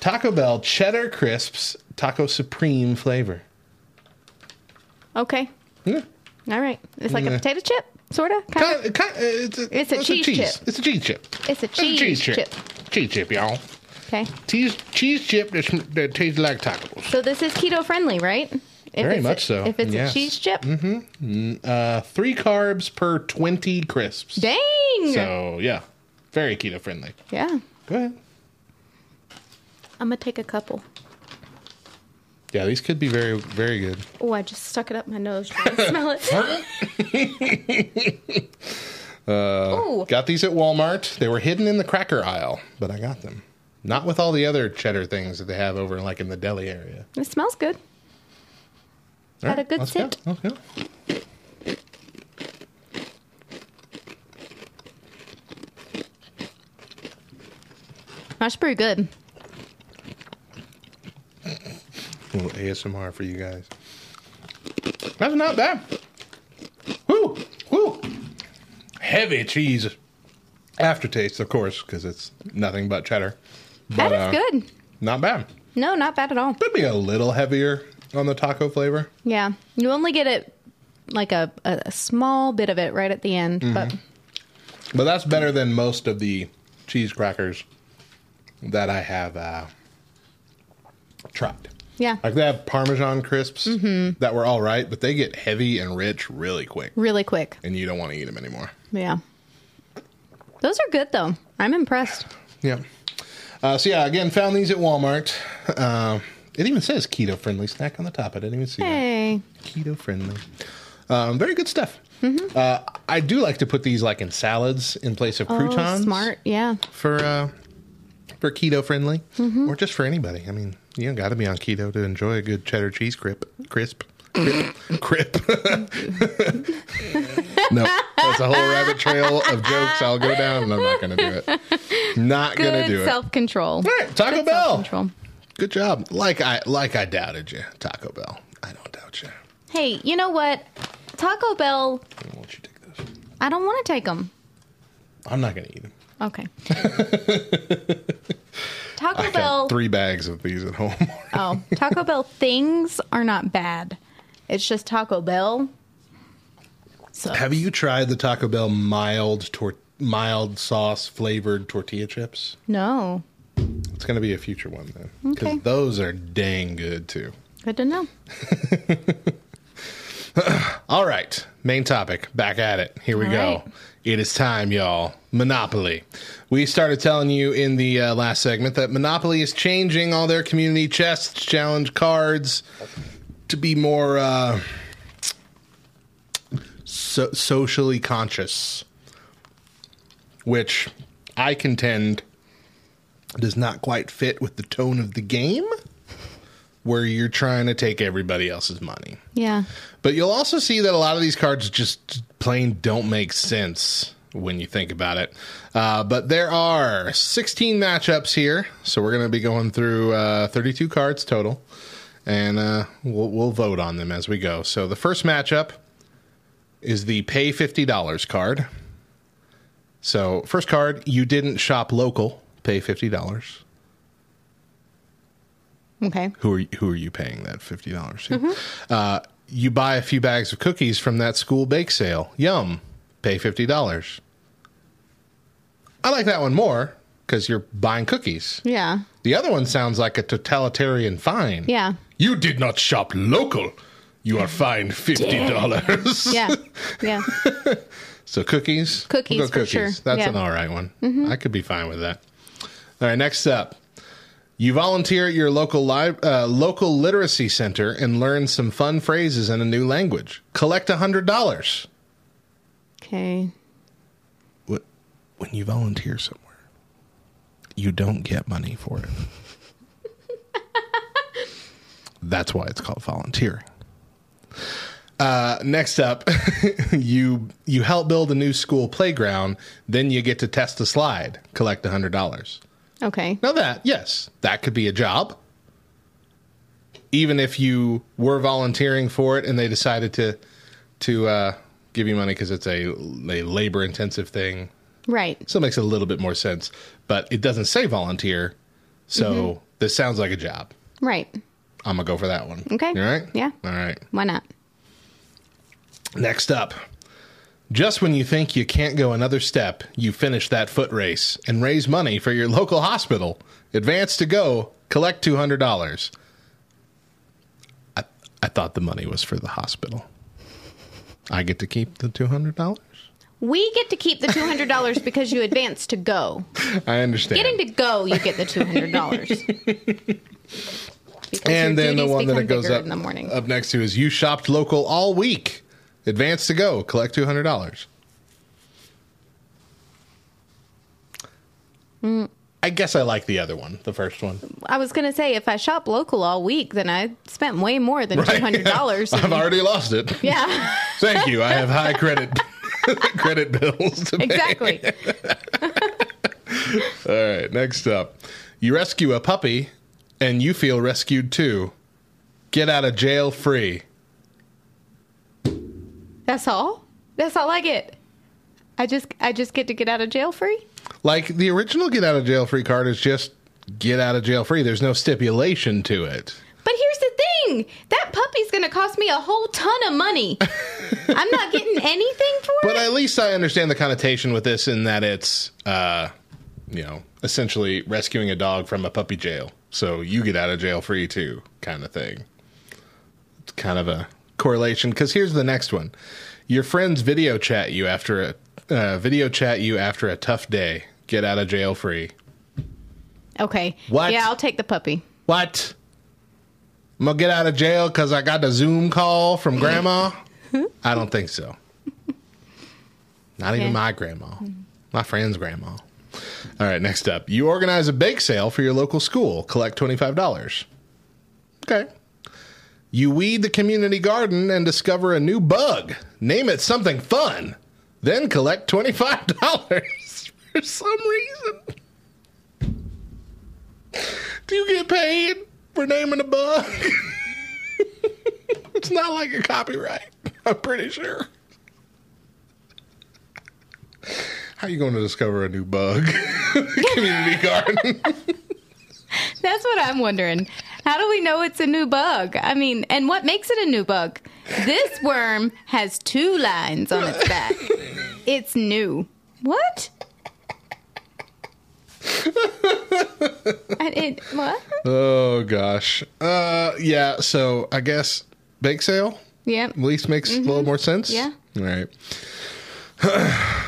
Taco Bell cheddar crisps, taco supreme flavor. Okay. Yeah. All right. It's like Yeah. a potato chip, sort of. Kind of, kind of, it's a, It's a cheese chip. It's a cheese chip. It's a cheese chip. Cheese chip, y'all. Okay. Cheese cheese chip that, sm- that tastes like tacos. So this is keto friendly, right? If Very it's much a, so, If it's yes. a cheese chip, Uh, three carbs per 20 crisps. dang. So, yeah, very keto friendly. yeah. Go ahead. I'm gonna take a couple. Yeah, these could be very, very good. Oh, I just stuck it up my nose trying to smell it. Uh, Ooh. Got these at Walmart. They were hidden in the cracker aisle, but I got them. Not with all the other cheddar things that they have over like in the deli area. It smells good. All Had a good let's sit. Go. Let's go. That's pretty good. A little ASMR for you guys. That's not bad. Whoo, whoo. Heavy cheese aftertaste, of course, because it's nothing but cheddar. That But, is uh, good. Not bad. No, not bad at all. Could be a little heavier on the taco flavor. Yeah. You only get it like a, a, a small bit of it right at the end, Mm-hmm. but But that's better than most of the cheese crackers that I have uh, tried. Yeah, Like they have Parmesan crisps that were all right, but they get heavy and rich really quick, really quick. and you don't want to eat them anymore. Yeah. Those are good though. I'm impressed. Yeah. Uh, so yeah, again, found these at Walmart. Uh, it even says keto friendly snack on the top. I didn't even see Hey. that. Keto friendly. Um, very good stuff. Uh, I do like to put these like in salads in place of Oh, croutons. smart. Yeah. for uh, for keto friendly, Mm-hmm. or just for anybody. I mean, you got to be on keto to enjoy a good cheddar cheese crisp. Crisp. Crip. Crip. no, that's a whole rabbit trail of jokes I'll go down, and I'm not going to do it. Not going to do it. self control. Right, Taco Bell. Control. Good job. Like I like I doubted you, Taco Bell. I don't doubt you. Hey, you know what? Taco Bell. Why don't you take those? I don't want to take them. I'm not going to eat them. Okay. Taco I Bell. three bags of these at home. Oh, Taco Bell things are not bad. It's just Taco Bell. So Have you tried the Taco Bell mild tor- mild sauce flavored tortilla chips? no. It's going to be a future one then, because Okay. those are dang good too. Good to know. All right, main topic. Back at it. Here we All go. right. It is time, y'all. Monopoly. We started telling you in the uh, last segment that Monopoly is changing all their community chest challenge cards to be more uh, so- socially conscious, which I contend does not quite fit with the tone of the game. Where you're trying to take everybody else's money. Yeah. But you'll also see that a lot of these cards just plain don't make sense when you think about it. Uh, but there are 16 matchups here, so we're going to be going through uh, 32 cards total, and uh, we'll, we'll vote on them as we go. So the first matchup is the pay $50 card. So first card, you didn't shop local, pay $50. Okay. Who are you, who are you paying that fifty dollars to? Uh, you buy a few bags of cookies from that school bake sale. Yum, pay fifty dollars. I like that one more because you're buying cookies. Yeah. The other one sounds like a totalitarian fine. Yeah. You did not shop local. You are fined fifty dollars. Yeah. Yeah. So cookies. Cookies, We'll for sure. That's Yeah. an all right one. I could be fine with that. All right. Next up, you volunteer at your local li- uh, local literacy center and learn some fun phrases in a new language. Collect hundred dollars. Okay. When you volunteer somewhere, you don't get money for it. That's why it's called volunteering. Uh, next up, you you help build a new school playground. Then you get to test a slide. Collect hundred dollars. Okay. Now that yes, that could be a job. Even if you were volunteering for it and they decided to to uh, give you money because it's a, a labor intensive thing, Right. so it makes a little bit more sense. But it doesn't say volunteer, so this sounds like a job. Right. I'm gonna go for that one. Okay. All right. Yeah. All right. Why not? Next up. Just when you think you can't go another step, you finish that foot race and raise money for your local hospital. Advance to go, collect $200. I, I thought the money was for the hospital. I get to keep the $200? We get to keep the two hundred dollars because you advance to go. I understand. Getting to go, you get the two hundred dollars. and then the one that it goes up, in the morning. up next to is you shopped local all week. Advance to go, collect $200. I guess I like the other one, the first one. I was gonna say if I shop local all week, then I spent way more than two hundred dollars. I've already lost it. yeah, Thank you. I have high credit credit bills to pay. exactly. All right, next up. You rescue a puppy and you feel rescued too. Get out of jail free. That's all. That's all I get. I just I just get to get out of jail free. Like the original get out of jail free card is just get out of jail free. There's no stipulation to it. But here's the thing: that puppy's gonna cost me a whole ton of money. I'm not getting anything for But it. But at least I understand the connotation with this in that it's uh you know, essentially rescuing a dog from a puppy jail. So you get out of jail free too, kind of thing. It's kind of a correlation because here's the next one. Your friends video chat you after a uh, video chat you after a tough day. Get out of jail free. okay. What? Yeah, I'll take the puppy. What? I'm gonna get out of jail because I got the Zoom call from grandma? I don't think so. Not even my grandma. My friend's grandma. All right, next up. You organize a bake sale for your local school. Collect $25. Okay. You weed the community garden and discover a new bug. Name it something fun. Then collect $25 for some reason. Do you get paid for naming a bug? it's not like a copyright. I'm pretty sure. How you going to discover a new bug? Community garden. That's what I'm wondering. How do we know it's a new bug? I mean, and what makes it a new bug? This worm has two lines on its back. It's new. What? It, what? oh gosh. Uh, yeah. So I guess bake sale Yeah. at least makes a little more sense. Yeah. All right.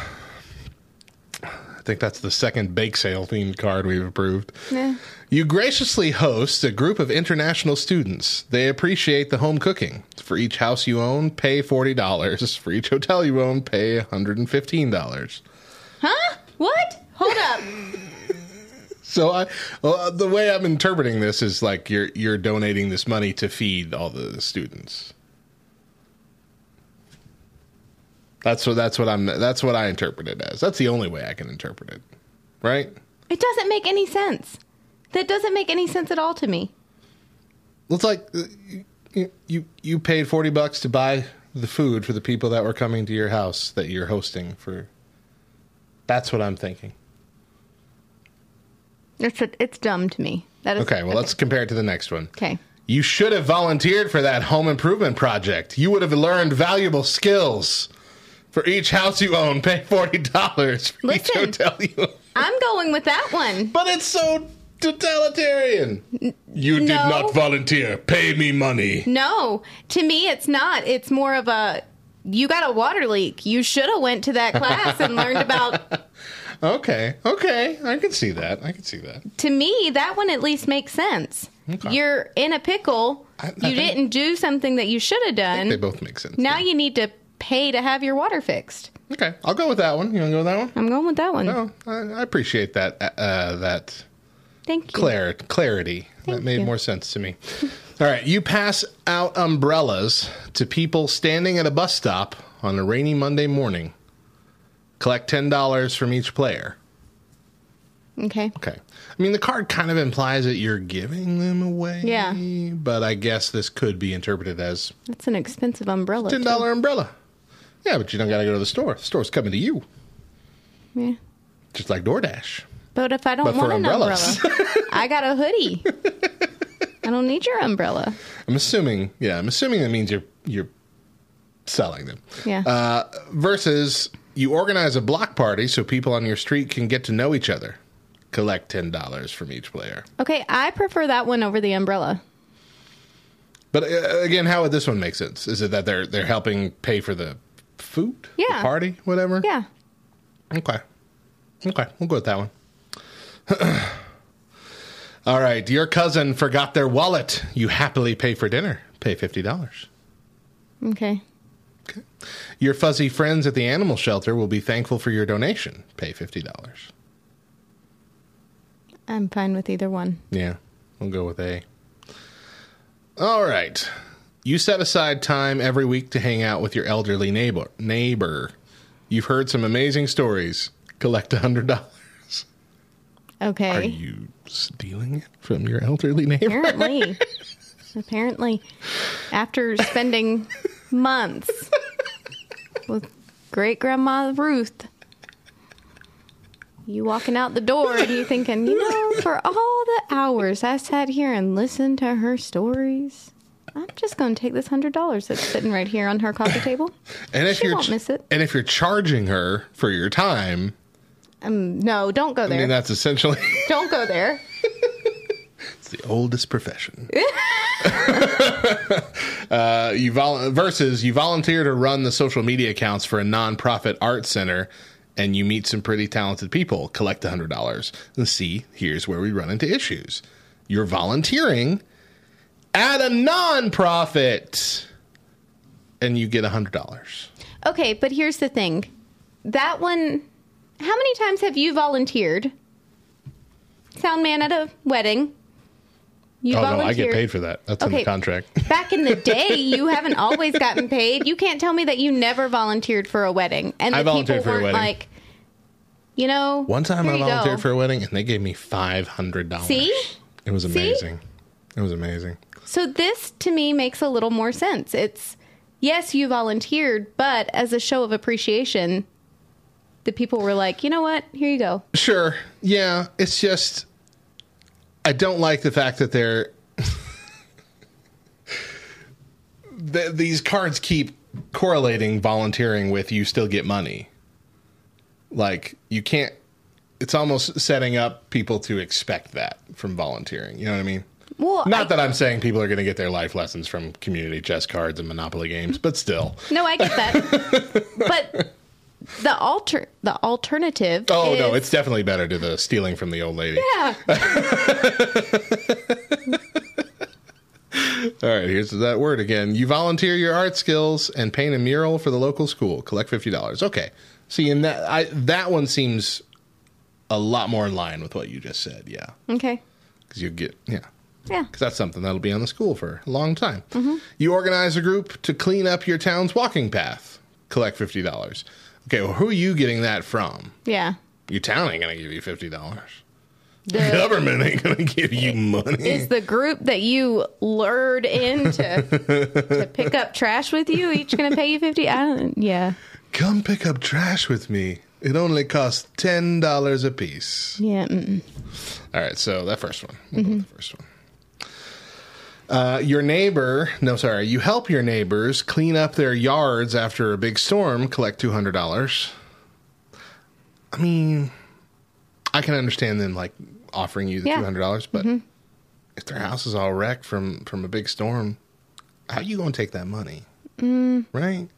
I think that's the second bake sale themed card we've approved. Yeah. You graciously host a group of international students. They appreciate the home cooking. For each house you own, pay $40. For each hotel you own, pay $115. Huh? What? Hold up. So I, well, the way I'm interpreting this is like you're you're donating this money to feed all the students. That's what that's what I'm that's what I interpret it as. That's the only way I can interpret it, right? It doesn't make any sense. That doesn't make any sense at all to me. It's like uh, you you, you paid forty bucks to buy the food for the people that were coming to your house that you're hosting for. That's what I'm thinking. It's a, it's dumb to me. That is Okay, well let's compare it to the next one. Okay. You should have volunteered for that home improvement project. You would have learned valuable skills. For each house you own, pay forty dollars for each Listen. hotel you own. I'm going with that one. But it's so totalitarian. You did not volunteer. Pay me money. No, to me it's not. It's more of a you got a water leak. You should have went to that class and learned about Okay, okay, I can see that. I can see that. to me that one at least makes sense. Okay. You're in a pickle. I- I you think- didn't do something that you should have done. They both make sense. Now yeah. you need to pay to have your water fixed. Okay, I'll go with that one. You want to go with that one? I'm going with that one. Oh, I, I appreciate that. Uh, that Thank you. clar- clarity. that made you. more sense to me. All right, you pass out umbrellas to people standing at a bus stop on a rainy Monday morning. Collect ten dollars from each player. Okay. Okay. I mean, the card kind of implies that you're giving them away. Yeah. But I guess this could be interpreted as That's an expensive umbrella. ten dollar umbrella. Yeah, but you don't got to go to the store. The store's coming to you, Yeah. just like DoorDash. But if I don't But for want an umbrellas. umbrella, I got a hoodie. I don't need your umbrella. I'm assuming. Yeah, I'm assuming that means you're you're selling them. Yeah. Uh, versus you organize a block party so people on your street can get to know each other. Collect ten dollars from each player. okay, I prefer that one over the umbrella. But uh, again, how would this one make sense? Is it that they're they're helping pay for the food, Yeah. party, whatever? Yeah. Okay. Okay, we'll go with that one. All right, your cousin forgot their wallet. You happily pay for dinner. Pay fifty dollars. Okay. Your fuzzy friends at the animal shelter will be thankful for your donation. Pay fifty dollars. I'm fine with either one. Yeah, we'll go with A. All right. You set aside time every week to hang out with your elderly neighbor. Neighbor, you've heard some amazing stories. Collect a hundred dollars. Okay. Are you stealing it from your elderly neighbor? Apparently. Apparently. After spending months with great grandma Ruth, you walking out the door and you thinking, you know, for all the hours I sat here and listened to her stories, I'm just going to take this hundred dollars that's sitting right here on her coffee table. And if She you're won't miss it. and if you're charging her for your time, Um, no, don't go there. I there. mean that's essentially don't go there. it's the oldest profession. uh, you vol- versus you volunteer to run the social media accounts for a nonprofit art center, and you meet some pretty talented people. Collect a hundred dollars. And see, here's where we run into issues. You're volunteering at a nonprofit, and you get a hundred dollars. Okay, but here's the thing. That one, how many times have you volunteered? Sound man at a wedding. You Oh no, I get paid for that. That's in the Okay. contract. Back in the day, you haven't always gotten paid. You can't tell me that you never volunteered for a wedding. And I the volunteered people for a weren't wedding. like, you know, One time I volunteered go. for a wedding, and they gave me five hundred dollars. See? it was See? It was amazing. So this to me makes a little more sense. It's yes, you volunteered, but as a show of appreciation, the people were like, you know what? Here you go. Sure. Yeah. It's just I don't like the fact that they're Th these cards keep correlating volunteering with you still get money. Like you can't it's almost setting up people to expect that from volunteering. You know what I mean? Well, Not I- that I'm saying people are going to get their life lessons from community chest cards and Monopoly games, but still. No, I get that. but the alter the alternative. Oh is, no, it's definitely better to the stealing from the old lady. yeah. All right, here's that word again. You volunteer your art skills and paint a mural for the local school. Collect fifty dollars. Okay. See, and that I that one seems a lot more in line with what you just said. Yeah, Okay. because you get yeah. Yeah. Because that's something that'll be on the school for a long time. Mm-hmm. You organize a group to clean up your town's walking path. Collect fifty dollars. Okay, well, who are you getting that from? Yeah. Your town ain't gonna give you fifty dollars. The, Government ain't gonna give you money. is the group that you lured in to, to pick up trash with you each going to pay you 50 I don't, yeah. Come pick up trash with me. It only costs ten dollars a piece. Yeah. Mm-mm. All right, so that first one. We'll go mm-hmm. with the first one. Uh, your neighbor, no, sorry, you help your neighbors clean up their yards after a big storm, collect $200. I mean, I can understand them like offering you the Yeah. $200, but if their house is all wrecked from, from a big storm, how you going to take that money? Mm. Right?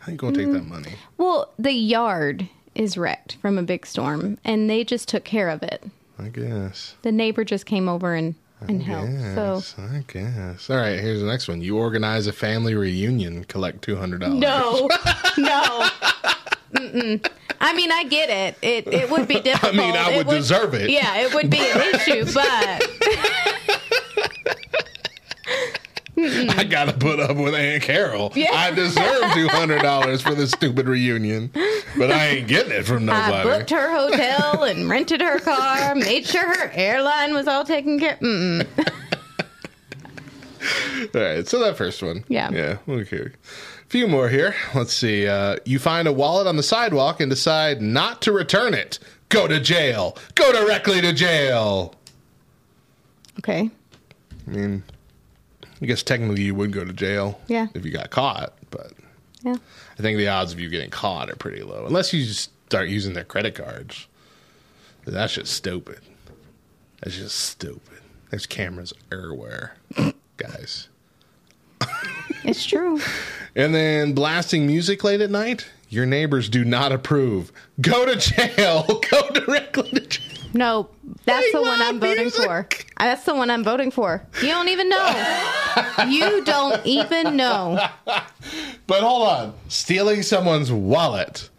How you going to take that money? Well, the yard is wrecked from a big storm and they just took care of it. I guess. The neighbor just came over and, and helped. So I guess. All right, here's the next one. You organize a family reunion, collect two hundred dollars. No, no. Mm-mm. I mean, I get it. It it would be difficult. I mean, I It would deserve it. Yeah, it would be an issue, but I gotta put up with Aunt Carol. Yeah. I deserve two hundred dollars for this stupid reunion, but I ain't getting it from nobody. I booked her hotel and rented her car, made sure her airline was all taken care. Mm-mm. All right, so that first one. Yeah. Yeah. Okay. A few more here. Let's see. Uh, you find a wallet on the sidewalk and decide not to return it. Go to jail. Go directly to jail. Okay. I mean, I guess technically you would go to jail. Yeah. If you got caught, but Yeah. I think the odds of you getting caught are pretty low, unless you just start using their credit cards. That's just stupid. That's just stupid. There's cameras everywhere, guys. It's true. And then blasting music late at night. Your neighbors do not approve. Go to jail. Go directly to jail. No, that's Play the one I'm voting music. for. That's the one I'm voting for. You don't even know. you don't even know. But hold on. Stealing someone's wallet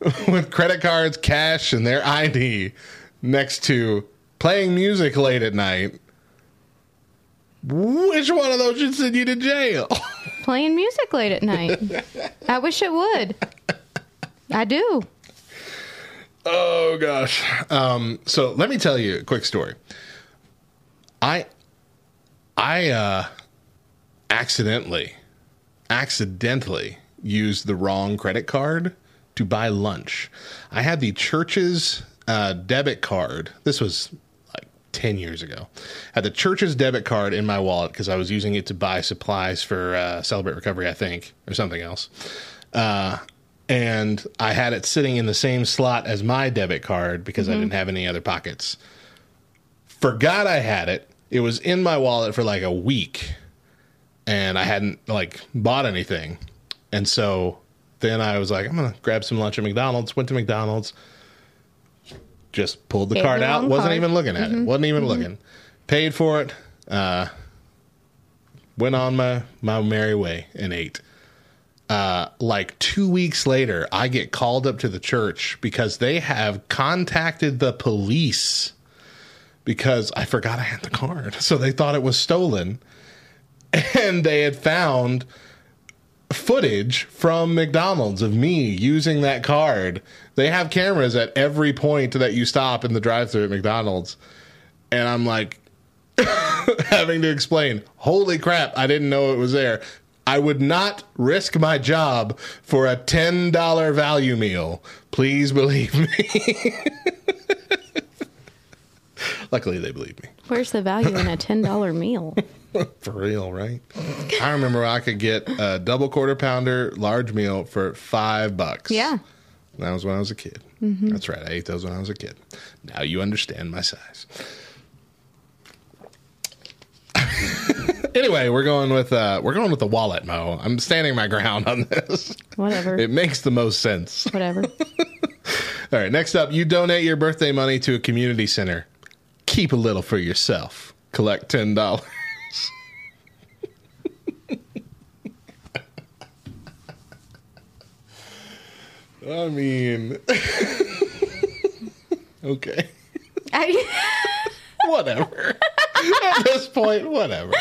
with credit cards, cash, and their ID next to playing music late at night. Which one of those should send you to jail? Playing music late at night. I wish it would. I do. Oh gosh. Um, so let me tell you a quick story. I I uh accidentally accidentally used the wrong credit card to buy lunch. I had the church's uh, debit card. This was like 10 years ago. had the church's debit card in my wallet because I was using it to buy supplies for uh, Celebrate Recovery, I think, or something else. Uh, and I had it sitting in the same slot as my debit card because I mm-hmm. didn't have any other pockets. Forgot I had it. It was in my wallet for like a week and I hadn't like bought anything. And so then I was like, I'm gonna grab some lunch at McDonald's. Went to McDonald's, just pulled the Gave card the out. Wasn't card. even looking at it. Mm-hmm. Wasn't even mm-hmm. looking. Paid for it. Uh, went on my my merry way and ate. Uh, like two weeks later, I get called up to the church because they have contacted the police because I forgot I had the card. So they thought it was stolen and they had found footage from McDonald's of me using that card. They have cameras at every point that you stop in the drive-thru at McDonald's. And I'm like having to explain, "Holy crap, I didn't know it was there." I would not risk my job for a $10 value meal. Please believe me. Luckily, they believe me. Where's the value in a ten dollar meal? For real, right? I remember I could get a double quarter pounder large meal for five bucks. Yeah. That was when I was a kid. Mm-hmm. That's right. I ate those when I was a kid. Now you understand my size. anyway, we're going with uh we're going with the wallet, Mo. I'm standing my ground on this. Whatever. It makes the most sense. Whatever. All right, next up, you donate your birthday money to a community center. Keep a little for yourself. Collect ten dollars. I mean, Okay. I, whatever. At this point, whatever.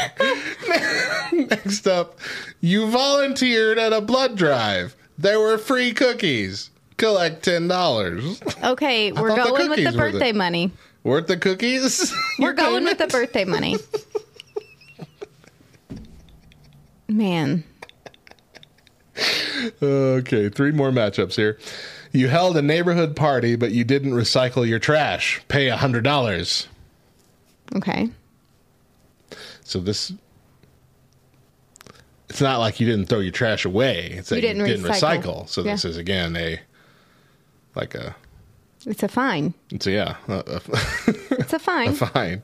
Next up, you volunteered at a blood drive. There were free cookies. Collect ten dollars. okay, we're thought the going with the cookies were the- birthday money. Worth the cookies? We're Your going with the payment? birthday money. Man. Okay, three more matchups here. You held a neighborhood party, but you didn't recycle your trash. Pay a hundred dollars. Okay. So this. It's not like you didn't throw your trash away. It's that You you didn't didn't, recycle. recycle. So this is again a like a It's a fine. it's a, yeah a, a, It's a fine. fine.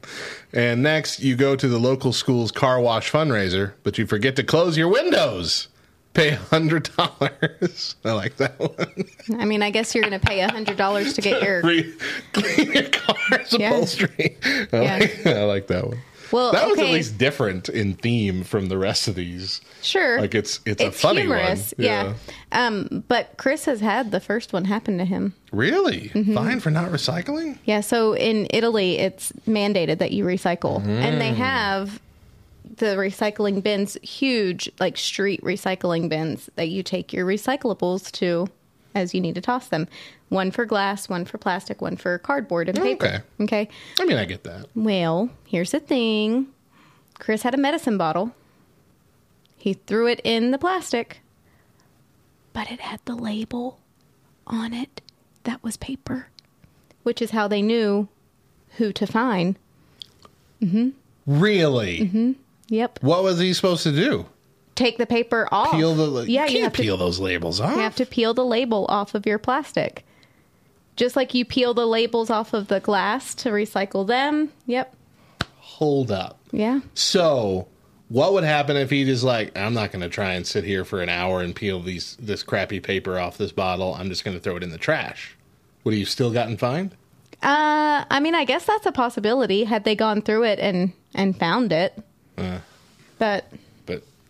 And next, you go to the local school's car wash fundraiser, but you forget to close your windows. Pay a hundred dollars. I like that one. I mean, I guess you're going to pay a hundred dollars to get your. Re- clean your car's Yeah. upholstery. I, Yeah. like, I like that one. Well, that was at least different in theme from the rest of these. Sure. Like it's it's, a funny humorous. one. Yeah. Um, but Chris has had the first one happen to him. Really? Mm-hmm. Fine for not recycling? Yeah. So in Italy, it's mandated that you recycle, and Mm. they have the recycling bins, huge like street recycling bins that you take your recyclables to as you need to toss them. One for glass, one for plastic, one for cardboard and paper. Okay. Okay. I mean, I get that. Well, here's the thing. Chris had a medicine bottle. He threw it in the plastic, but it had the label on it that was paper, which is how they knew who to find. Really? Mm-hmm. Yep. What was he supposed to do? Take the paper off. Peel the yeah, you you can't have peel to those labels off. you have to peel the label off of your plastic. Just like you peel the labels off of the glass to recycle them. Yep. Hold up. Yeah. So, what would happen if he just like, I'm not going to try and sit here for an hour and peel these this crappy paper off this bottle. I'm just going to throw it in the trash. Would he still gotten fined? Uh, I mean, I guess that's a possibility had they gone through it and and found it. Uh. But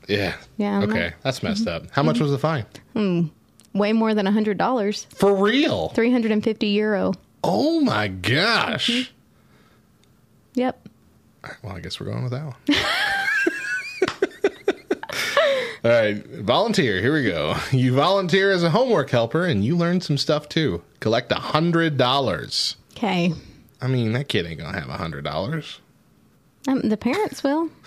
yeah, Yeah, I'm Okay, not- that's messed up. How much was the fine? way more than a hundred dollars, For real? three hundred and fifty euro. Oh my gosh! Mm-hmm. Yep. Well, I guess we're going with that one. All right, volunteer. Here we go. You volunteer as a homework helper, and you learn some stuff too. Collect a hundred dollars. Okay. I mean, that kid ain't gonna have a hundred dollars. Um, the parents will.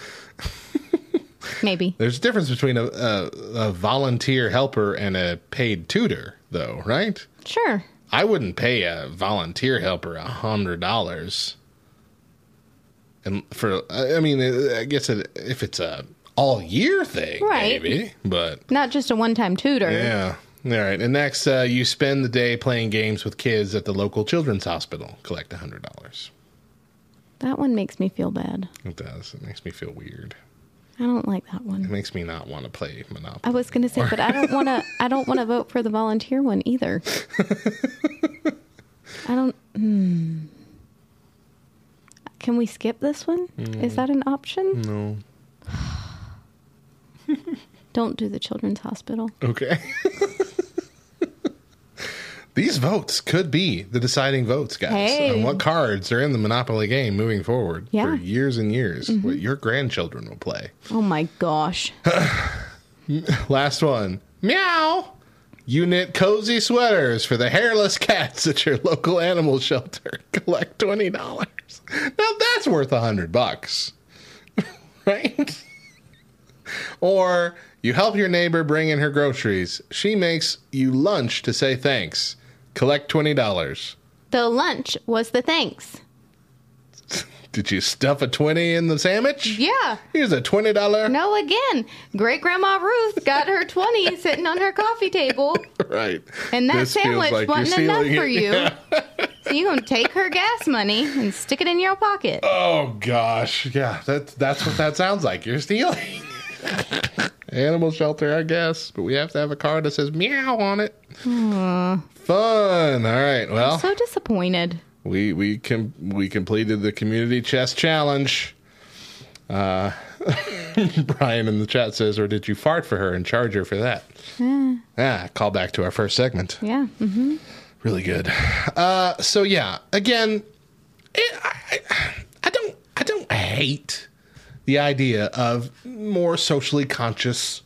Maybe. There's a difference between a, a, a volunteer helper and a paid tutor, though, right? Sure. I wouldn't pay a volunteer helper a hundred dollars. And for, I mean, I guess it, if it's a all year thing, Right. maybe. But Not just a one-time tutor. yeah, all right. And next, uh, you spend the day playing games with kids at the local children's hospital. Collect a hundred dollars. That one makes me feel bad. It does. It makes me feel weird. I don't like that one. It makes me not want to play Monopoly. I was gonna say, but I don't want to. I don't want to vote for the volunteer one either. I don't. Hmm. Can we skip this one? Is that an option? no. Don't do the children's hospital. Okay. These votes could be the deciding votes, guys, Hey. on what cards are in the Monopoly game moving forward Yeah. for years and years. Mm-hmm. What your grandchildren will play. Oh my gosh. Last one. Meow. You knit cozy sweaters for the hairless cats at your local animal shelter. Collect twenty dollars. Now that's worth a hundred bucks, right? or you help your neighbor bring in her groceries. She makes you lunch to say thanks. Collect twenty dollars. The lunch was the thanks. Did you stuff a twenty in the sandwich? Yeah. Here's a twenty dollar. No, again, great grandma Ruth got her 20 sitting on her coffee table, Right. and that This feels sandwich like you're wasn't enough for it. you. So you're going to take her gas money and stick it in your pocket. Oh gosh, yeah, that's that's what that sounds like. You're stealing. Animal shelter, I guess, but we have to have a card that says meow on it. Fun. All right. Well, So disappointed. we we com- we completed the community chest challenge. Uh, Brian in the chat says, "Or did you fart for her and charge her for that?" Ah, call back to our first segment. Yeah. Mm-hmm. really good. Uh, so yeah, again, it, I, I, I don't I don't hate the idea of more socially conscious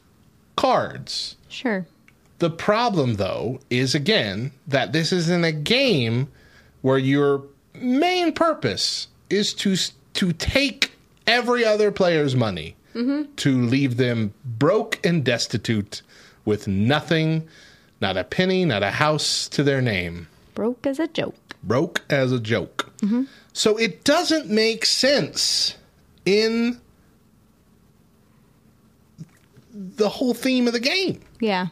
cards. Sure. The problem, though, is again that this isn't a game where your main purpose is to to take every other player's money mm-hmm. to leave them broke and destitute with nothing, not a penny, not a house to their name Broke as a joke. broke as a joke. Mm-hmm. So it doesn't make sense in the whole theme of the game. Yeah.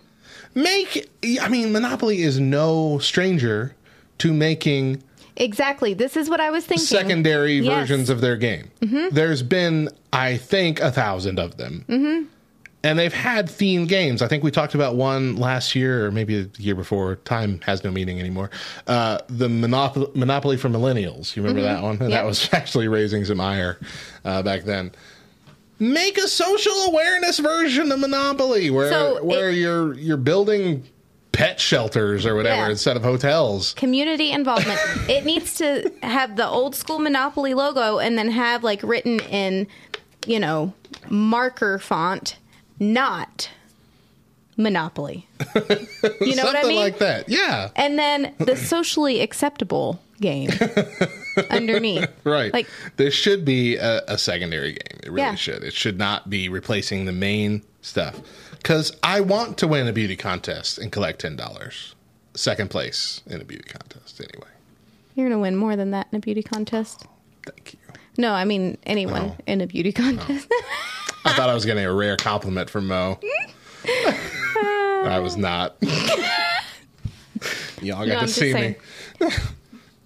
Make I mean Monopoly is no stranger to making Exactly. This is what I was thinking. secondary Yes. versions of their game. There's been I think a thousand of them. Mm-hmm. And they've had themed games. I think we talked about one last year or maybe the year before. Time has no meaning anymore. Uh, the Monopoly, Monopoly for Millennials. You remember that one? Yep. That was actually raising some ire uh, back then. Make a social awareness version of Monopoly where So where it- you're you're building pet shelters or whatever Yeah. instead of hotels. Community involvement. it needs to have the old school Monopoly logo and then have like written in, you know, marker font, not Monopoly. You know Something what I mean? like that. Yeah. And then the socially acceptable game underneath. Right. Like there should be a, a secondary game. It really Yeah. should. It should not be replacing the main stuff. Because I want to win a beauty contest and collect ten dollars. Second place in a beauty contest, anyway. you're gonna win more than that in a beauty contest. Thank you. No, I mean anyone Oh. in a beauty contest. I thought I was getting a rare compliment from Mo. I was not. Y'all got No, to see saying. me.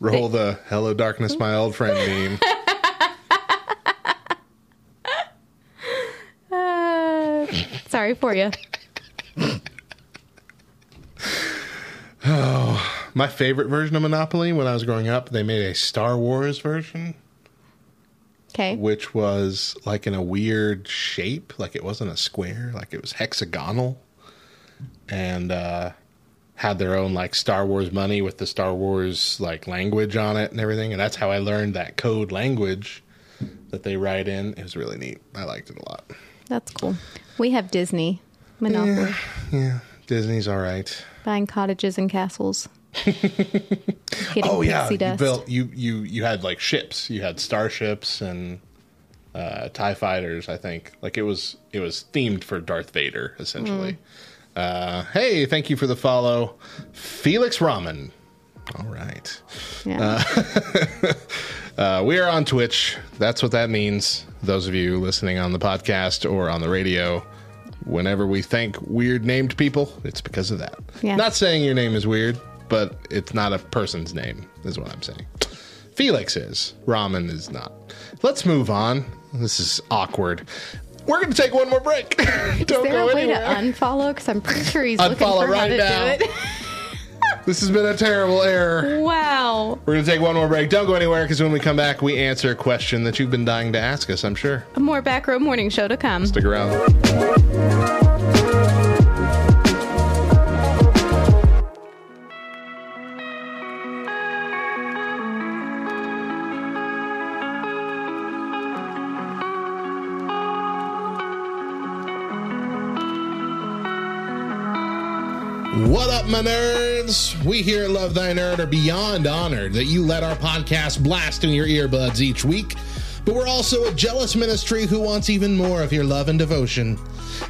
Roll the "Hello, darkness, my old friend" meme. Uh, sorry for you. Oh, My favorite version of Monopoly when I was growing up, they made a Star Wars version. Okay. which was like in a weird shape, like it wasn't a square, like it was hexagonal, and uh, had their own like Star Wars money with the Star Wars like language on it and everything. And that's how I learned that code language that they write in. It was really neat. I liked it a lot. That's cool. We have Disney Monopoly, Yeah, Disney's all right. buying cottages and castles. Getting Oh yeah, pixie you built you you you had like ships. You had starships and uh, Tie fighters. I think like it was it was themed for Darth Vader essentially. Uh, hey, thank you for the follow, Felix Ramen. All right, yeah. uh, we are on Twitch. That's what that means. Those of you listening on the podcast or on the radio. Whenever we thank weird named people, it's because of that. Yeah. Not saying your name is weird, but it's not a person's name, is what I'm saying. Felix is. Ramen is not. Let's move on. This is awkward. We're going to take one more break. Don't Is there go a way anywhere. to unfollow? Because I'm pretty sure he's looking Unfollow for how right to now. do it. this has been a terrible error. wow. We're going to take one more break. Don't go anywhere because when we come back, we answer a question that you've been dying to ask us, I'm sure. A more back row morning show to come. Stick around. What up, my nerds? We here at Love Thy Nerd are beyond honored that you let our podcast blast in your earbuds each week. But we're also a jealous ministry who wants even more of your love and devotion.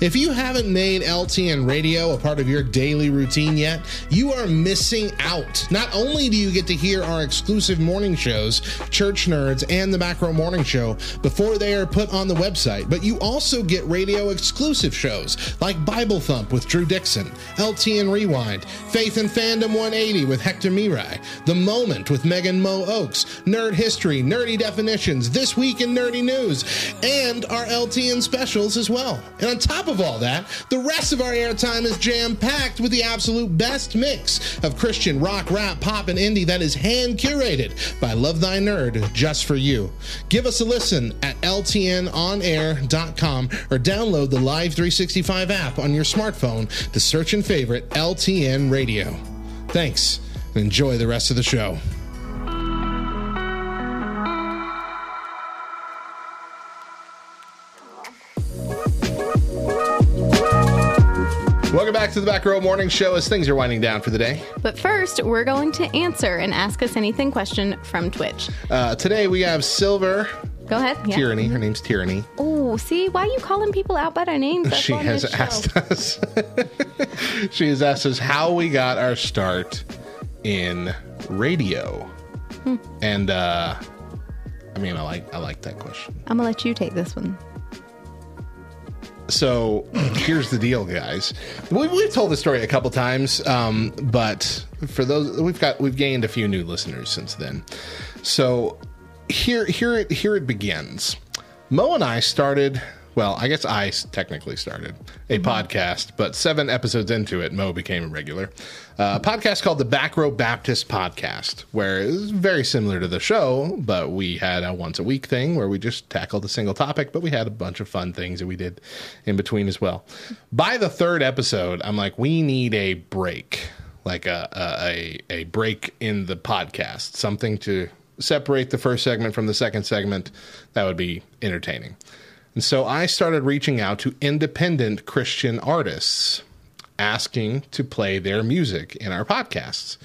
If you haven't made LTN radio a part of your daily routine yet, you are missing out. Not only do you get to hear our exclusive morning shows, Church Nerds and the Back Row Morning Show, before they are put on the website, but you also get radio exclusive shows like Bible Thump with Drew Dixon, LTN Rewind, Faith and Fandom 180 with Hector Mirai, The Moment with Megan Mo Oaks, Nerd History, Nerdy Definitions, This Week in Nerdy News, and our LTN specials as well. And on top of all that, the rest of our airtime is jam packed with the absolute best mix of Christian rock, rap, pop, and indie that is hand curated by Love Thy Nerd just for you. Give us a listen at LTNOnAir.com or download the Live 365 app on your smartphone to search and favorite LTN Radio. Thanks. and enjoy the rest of the show. Welcome back to the Back Row Morning Show as things are winding down for the day. But first, we're going to answer an Ask Us Anything question from Twitch. Uh, today we have Silver Go ahead. Yeah. Tyranny. Her name's Tyranny. Oh, see, why are you calling people out by their names? That's she on has this show. asked us. she has asked us how we got our start in radio, Hmm. and uh, I mean, I like I like that question. I'm gonna let you take this one. So here's the deal, guys. We, we've told this story a couple times, um, but for those we've got we've gained a few new listeners since then. So here here it here it begins. Mo and I started. Well, I guess I technically started a podcast, but seven episodes into it, Mo became a regular. Uh, a podcast called the Back Row Baptist Podcast, where it was very similar to the show, but we had a once a week thing where we just tackled a single topic, but we had a bunch of fun things that we did in between as well. By the third episode, I'm like, we need a break, like a, a, a break in the podcast, something to separate the first segment from the second segment that would be entertaining. And so I started reaching out to independent Christian artists, asking to play their music in our podcasts.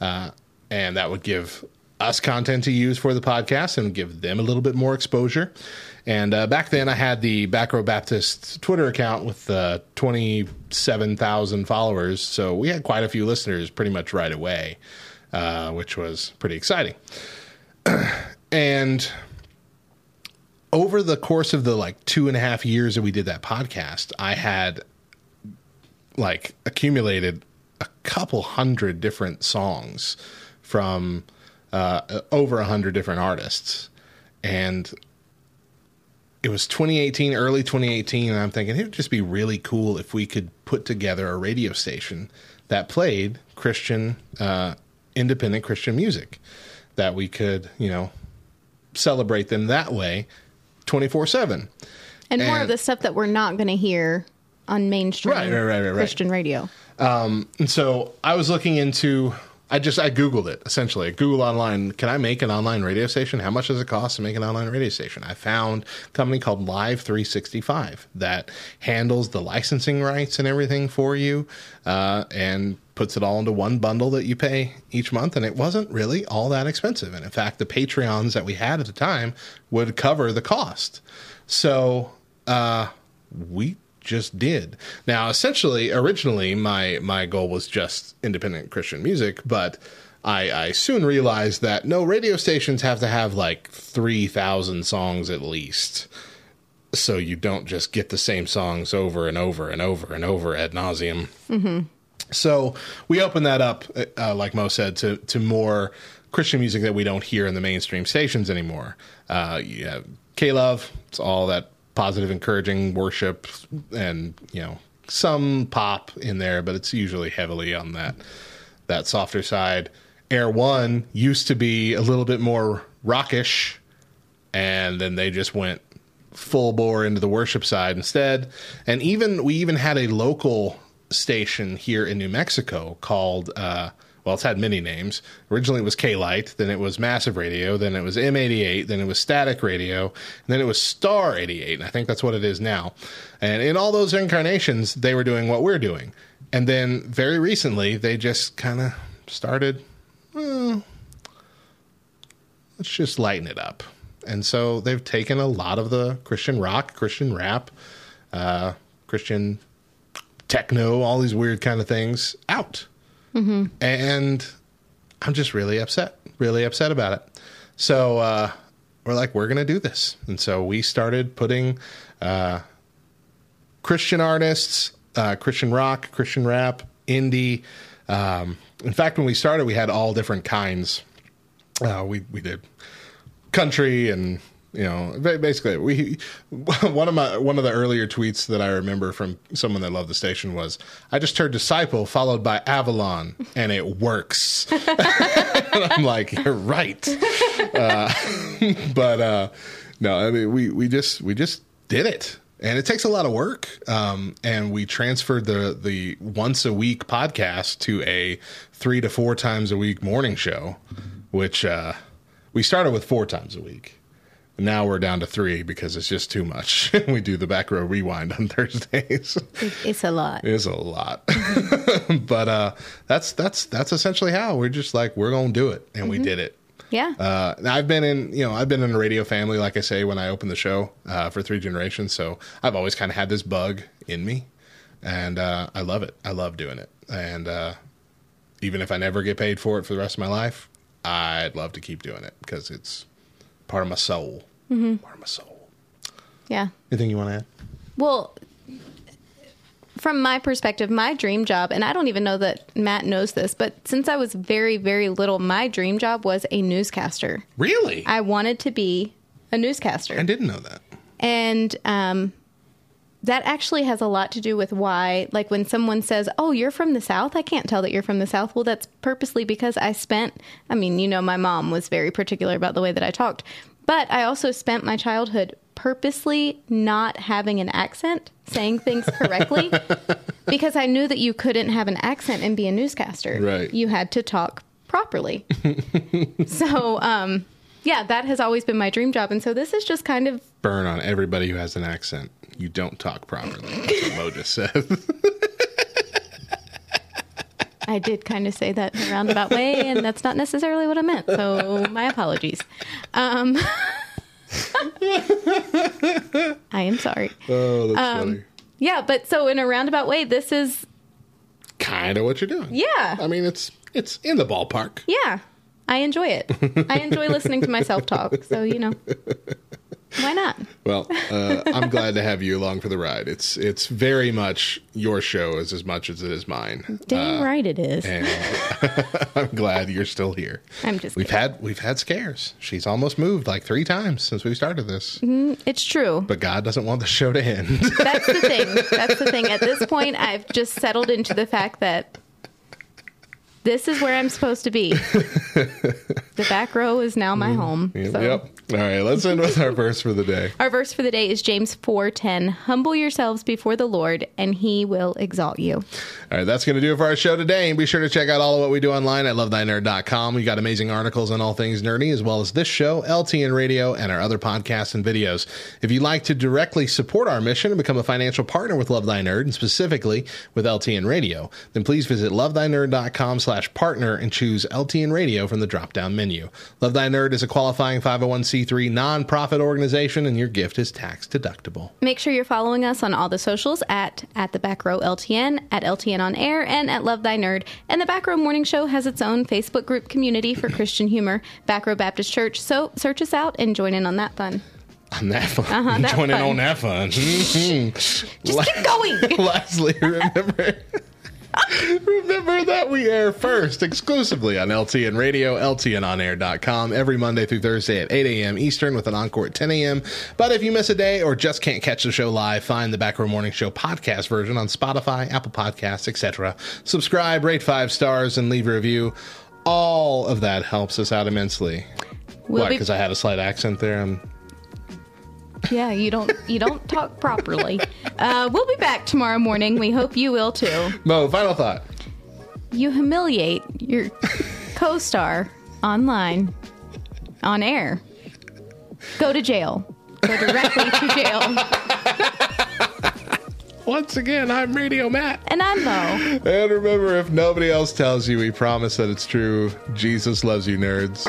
Uh, and that would give us content to use for the podcast and give them a little bit more exposure. And uh, back then, I had the Back Row Baptist Twitter account with uh, 27,000 followers. So we had quite a few listeners pretty much right away, uh, which was pretty exciting. and over the course of the like two and a half years that we did that podcast, I had like accumulated a couple hundred different songs from uh, over a hundred different artists, and it was 2018, early 2018, and I'm thinking it would just be really cool if we could put together a radio station that played Christian, uh, independent Christian music, that we could, you know, celebrate them that way 24 7. And more of the stuff that we're not gonna hear on mainstream Right, right, right, right, right. Christian radio. Um, And so I was looking into, I just, I Googled it essentially. Google online, can I make an online radio station? How much does it cost to make an online radio station? I found a company called Live 365 that handles the licensing rights and everything for you uh, and puts it all into one bundle that you pay each month. And it wasn't really all that expensive. And in fact, the Patreons that we had at the time would cover the cost. So, uh, we just did. Now, essentially, originally my my goal was just independent Christian music, but I, I soon realized that no radio stations have to have like three thousand songs at least, so you don't just get the same songs over and over and over and over ad nauseum. So we opened that up, uh, like Mo said, to to more Christian music that we don't hear in the mainstream stations anymore. Uh, you have K-Love, it's all that positive, encouraging worship, and you know some pop in there, but it's usually heavily on that that softer side. Air1 used to be a little bit more rockish, and then they just went full bore into the worship side instead. And even we even had a local station here in New Mexico called uh, well, it's had many names. Originally, it was K Light, then it was Massive Radio, then it was M88, then it was Static Radio, and then it was Star 88. And I think that's what it is now. And in all those incarnations, they were doing what we're doing. And then very recently, they just kind of started, well, let's just lighten it up. And so they've taken a lot of the Christian rock, Christian rap, uh, Christian techno, all these weird kind of things out. And I'm just really upset, really upset about it. So uh, we're like, we're going to do this. And so we started putting uh, Christian artists, uh, Christian rock, Christian rap, indie. Um, in fact, when we started, we had all different kinds. Uh, we we did country and you know basically we one of my one of the earlier tweets that I remember from someone that loved the station was I just heard disciple followed by Avalon and it works. and I'm like you're right, uh, but uh, no, I mean we we just we just did it and it takes a lot of work. Um, and we transferred the the once a week podcast to a three to four times a week morning show, which uh, we started with four times a week. Now we're down to three because it's just too much. we do the back row rewind on Thursdays. It's a lot. It's a lot, but uh, that's that's that's essentially how we're just like we're gonna do it, and we did it. Yeah. Uh, I've been in, you know, I've been in a radio family, like I say, when I opened the show uh, for three generations. So I've always kind of had this bug in me, and uh, I love it. I love doing it, and uh, even if I never get paid for it for the rest of my life, I'd love to keep doing it because it's part of my soul. My soul. yeah. Anything you want to add? Well, from my perspective, my dream job, and I don't even know that Matt knows this, but since I was very, very little, my dream job was a newscaster. Really? I, I wanted to be a newscaster. I didn't know that. And um, that actually has a lot to do with why, like when someone says, Oh, you're from the South, I can't tell that you're from the South. Well, that's purposely because I spent, I mean, you know, my mom was very particular about the way that I talked, but I also spent my childhood purposely not having an accent, saying things correctly, because I knew that you couldn't have an accent and be a newscaster. Right. You had to talk properly. so, um, yeah, that has always been my dream job. And so this is just kind of Burn on everybody who has an accent. You don't talk properly. That's what Mo just said. I did kind of say that in a roundabout way, and that's not necessarily what I meant. So my apologies. Um, I am sorry. oh, that's Um, funny. Yeah, but so in a roundabout way, this is Kind of what you're doing. yeah, I mean, it's it's in the ballpark. yeah. I enjoy it. I enjoy listening to myself talk. So you know, why not? Well, uh, I'm glad to have you along for the ride. It's it's very much your show as as much as it is mine, Damn uh, right it is. and uh, I'm glad you're still here. I'm just We've kidding. had we've had scares. She's almost moved like three times since we started this, mm-hmm. It's true. but God doesn't want the show to end. That's the thing. That's the thing. At this point, I've just settled into the fact that this is where I'm supposed to be. The back row is now my mm-hmm. home. Yep. So. yep. All right. Let's end with our verse for the day. Our verse for the day is James 4:10. Humble yourselves before the Lord, and he will exalt you. All right, that's going to do it for our show today. And be sure to check out all of what we do online at lovethynerd.com. We got amazing articles on all things nerdy, as well as this show, LTN Radio, and our other podcasts and videos. If you'd like to directly support our mission and become a financial partner with Love Thy Nerd, and specifically with LTN Radio, then please visit lovethynerd.com slash partner and choose LTN Radio from the drop-down menu. Love Thy Nerd is a qualifying oh 501c3 nonprofit organization, and your gift is tax deductible. Make sure you're following us on all the socials at at the back row LTN, at LTN on air, and at Love Thy Nerd. And the Back Row Morning Show has its own Facebook group community for Christian humor, Back Row Baptist Church. So search us out and join in on that fun. On that fun. Uh-huh, that Joining fun. on that fun. Just keep going. Lastly, remember remember that we air first exclusively on LTN Radio, LTNOnAir.com every Monday through Thursday at 8 a.m. Eastern with an encore at 10 a.m. But if you miss a day or just can't catch the show live, find the Back Row Morning Show podcast version on Spotify, Apple Podcasts, etc. Subscribe, rate five stars, and leave a review. All of that helps us out immensely. We'll Why? be- Because I had a slight accent there. I'm Yeah, you don't you don't talk properly. Uh, we'll be back tomorrow morning. We hope you will too. Mo. Final thought. You humiliate your co-star online, on air. Go to jail. Go directly to jail. Once again, I'm Radio Matt. And I'm Mo. And remember, if nobody else tells you, we promise that it's true. Jesus loves you, nerds.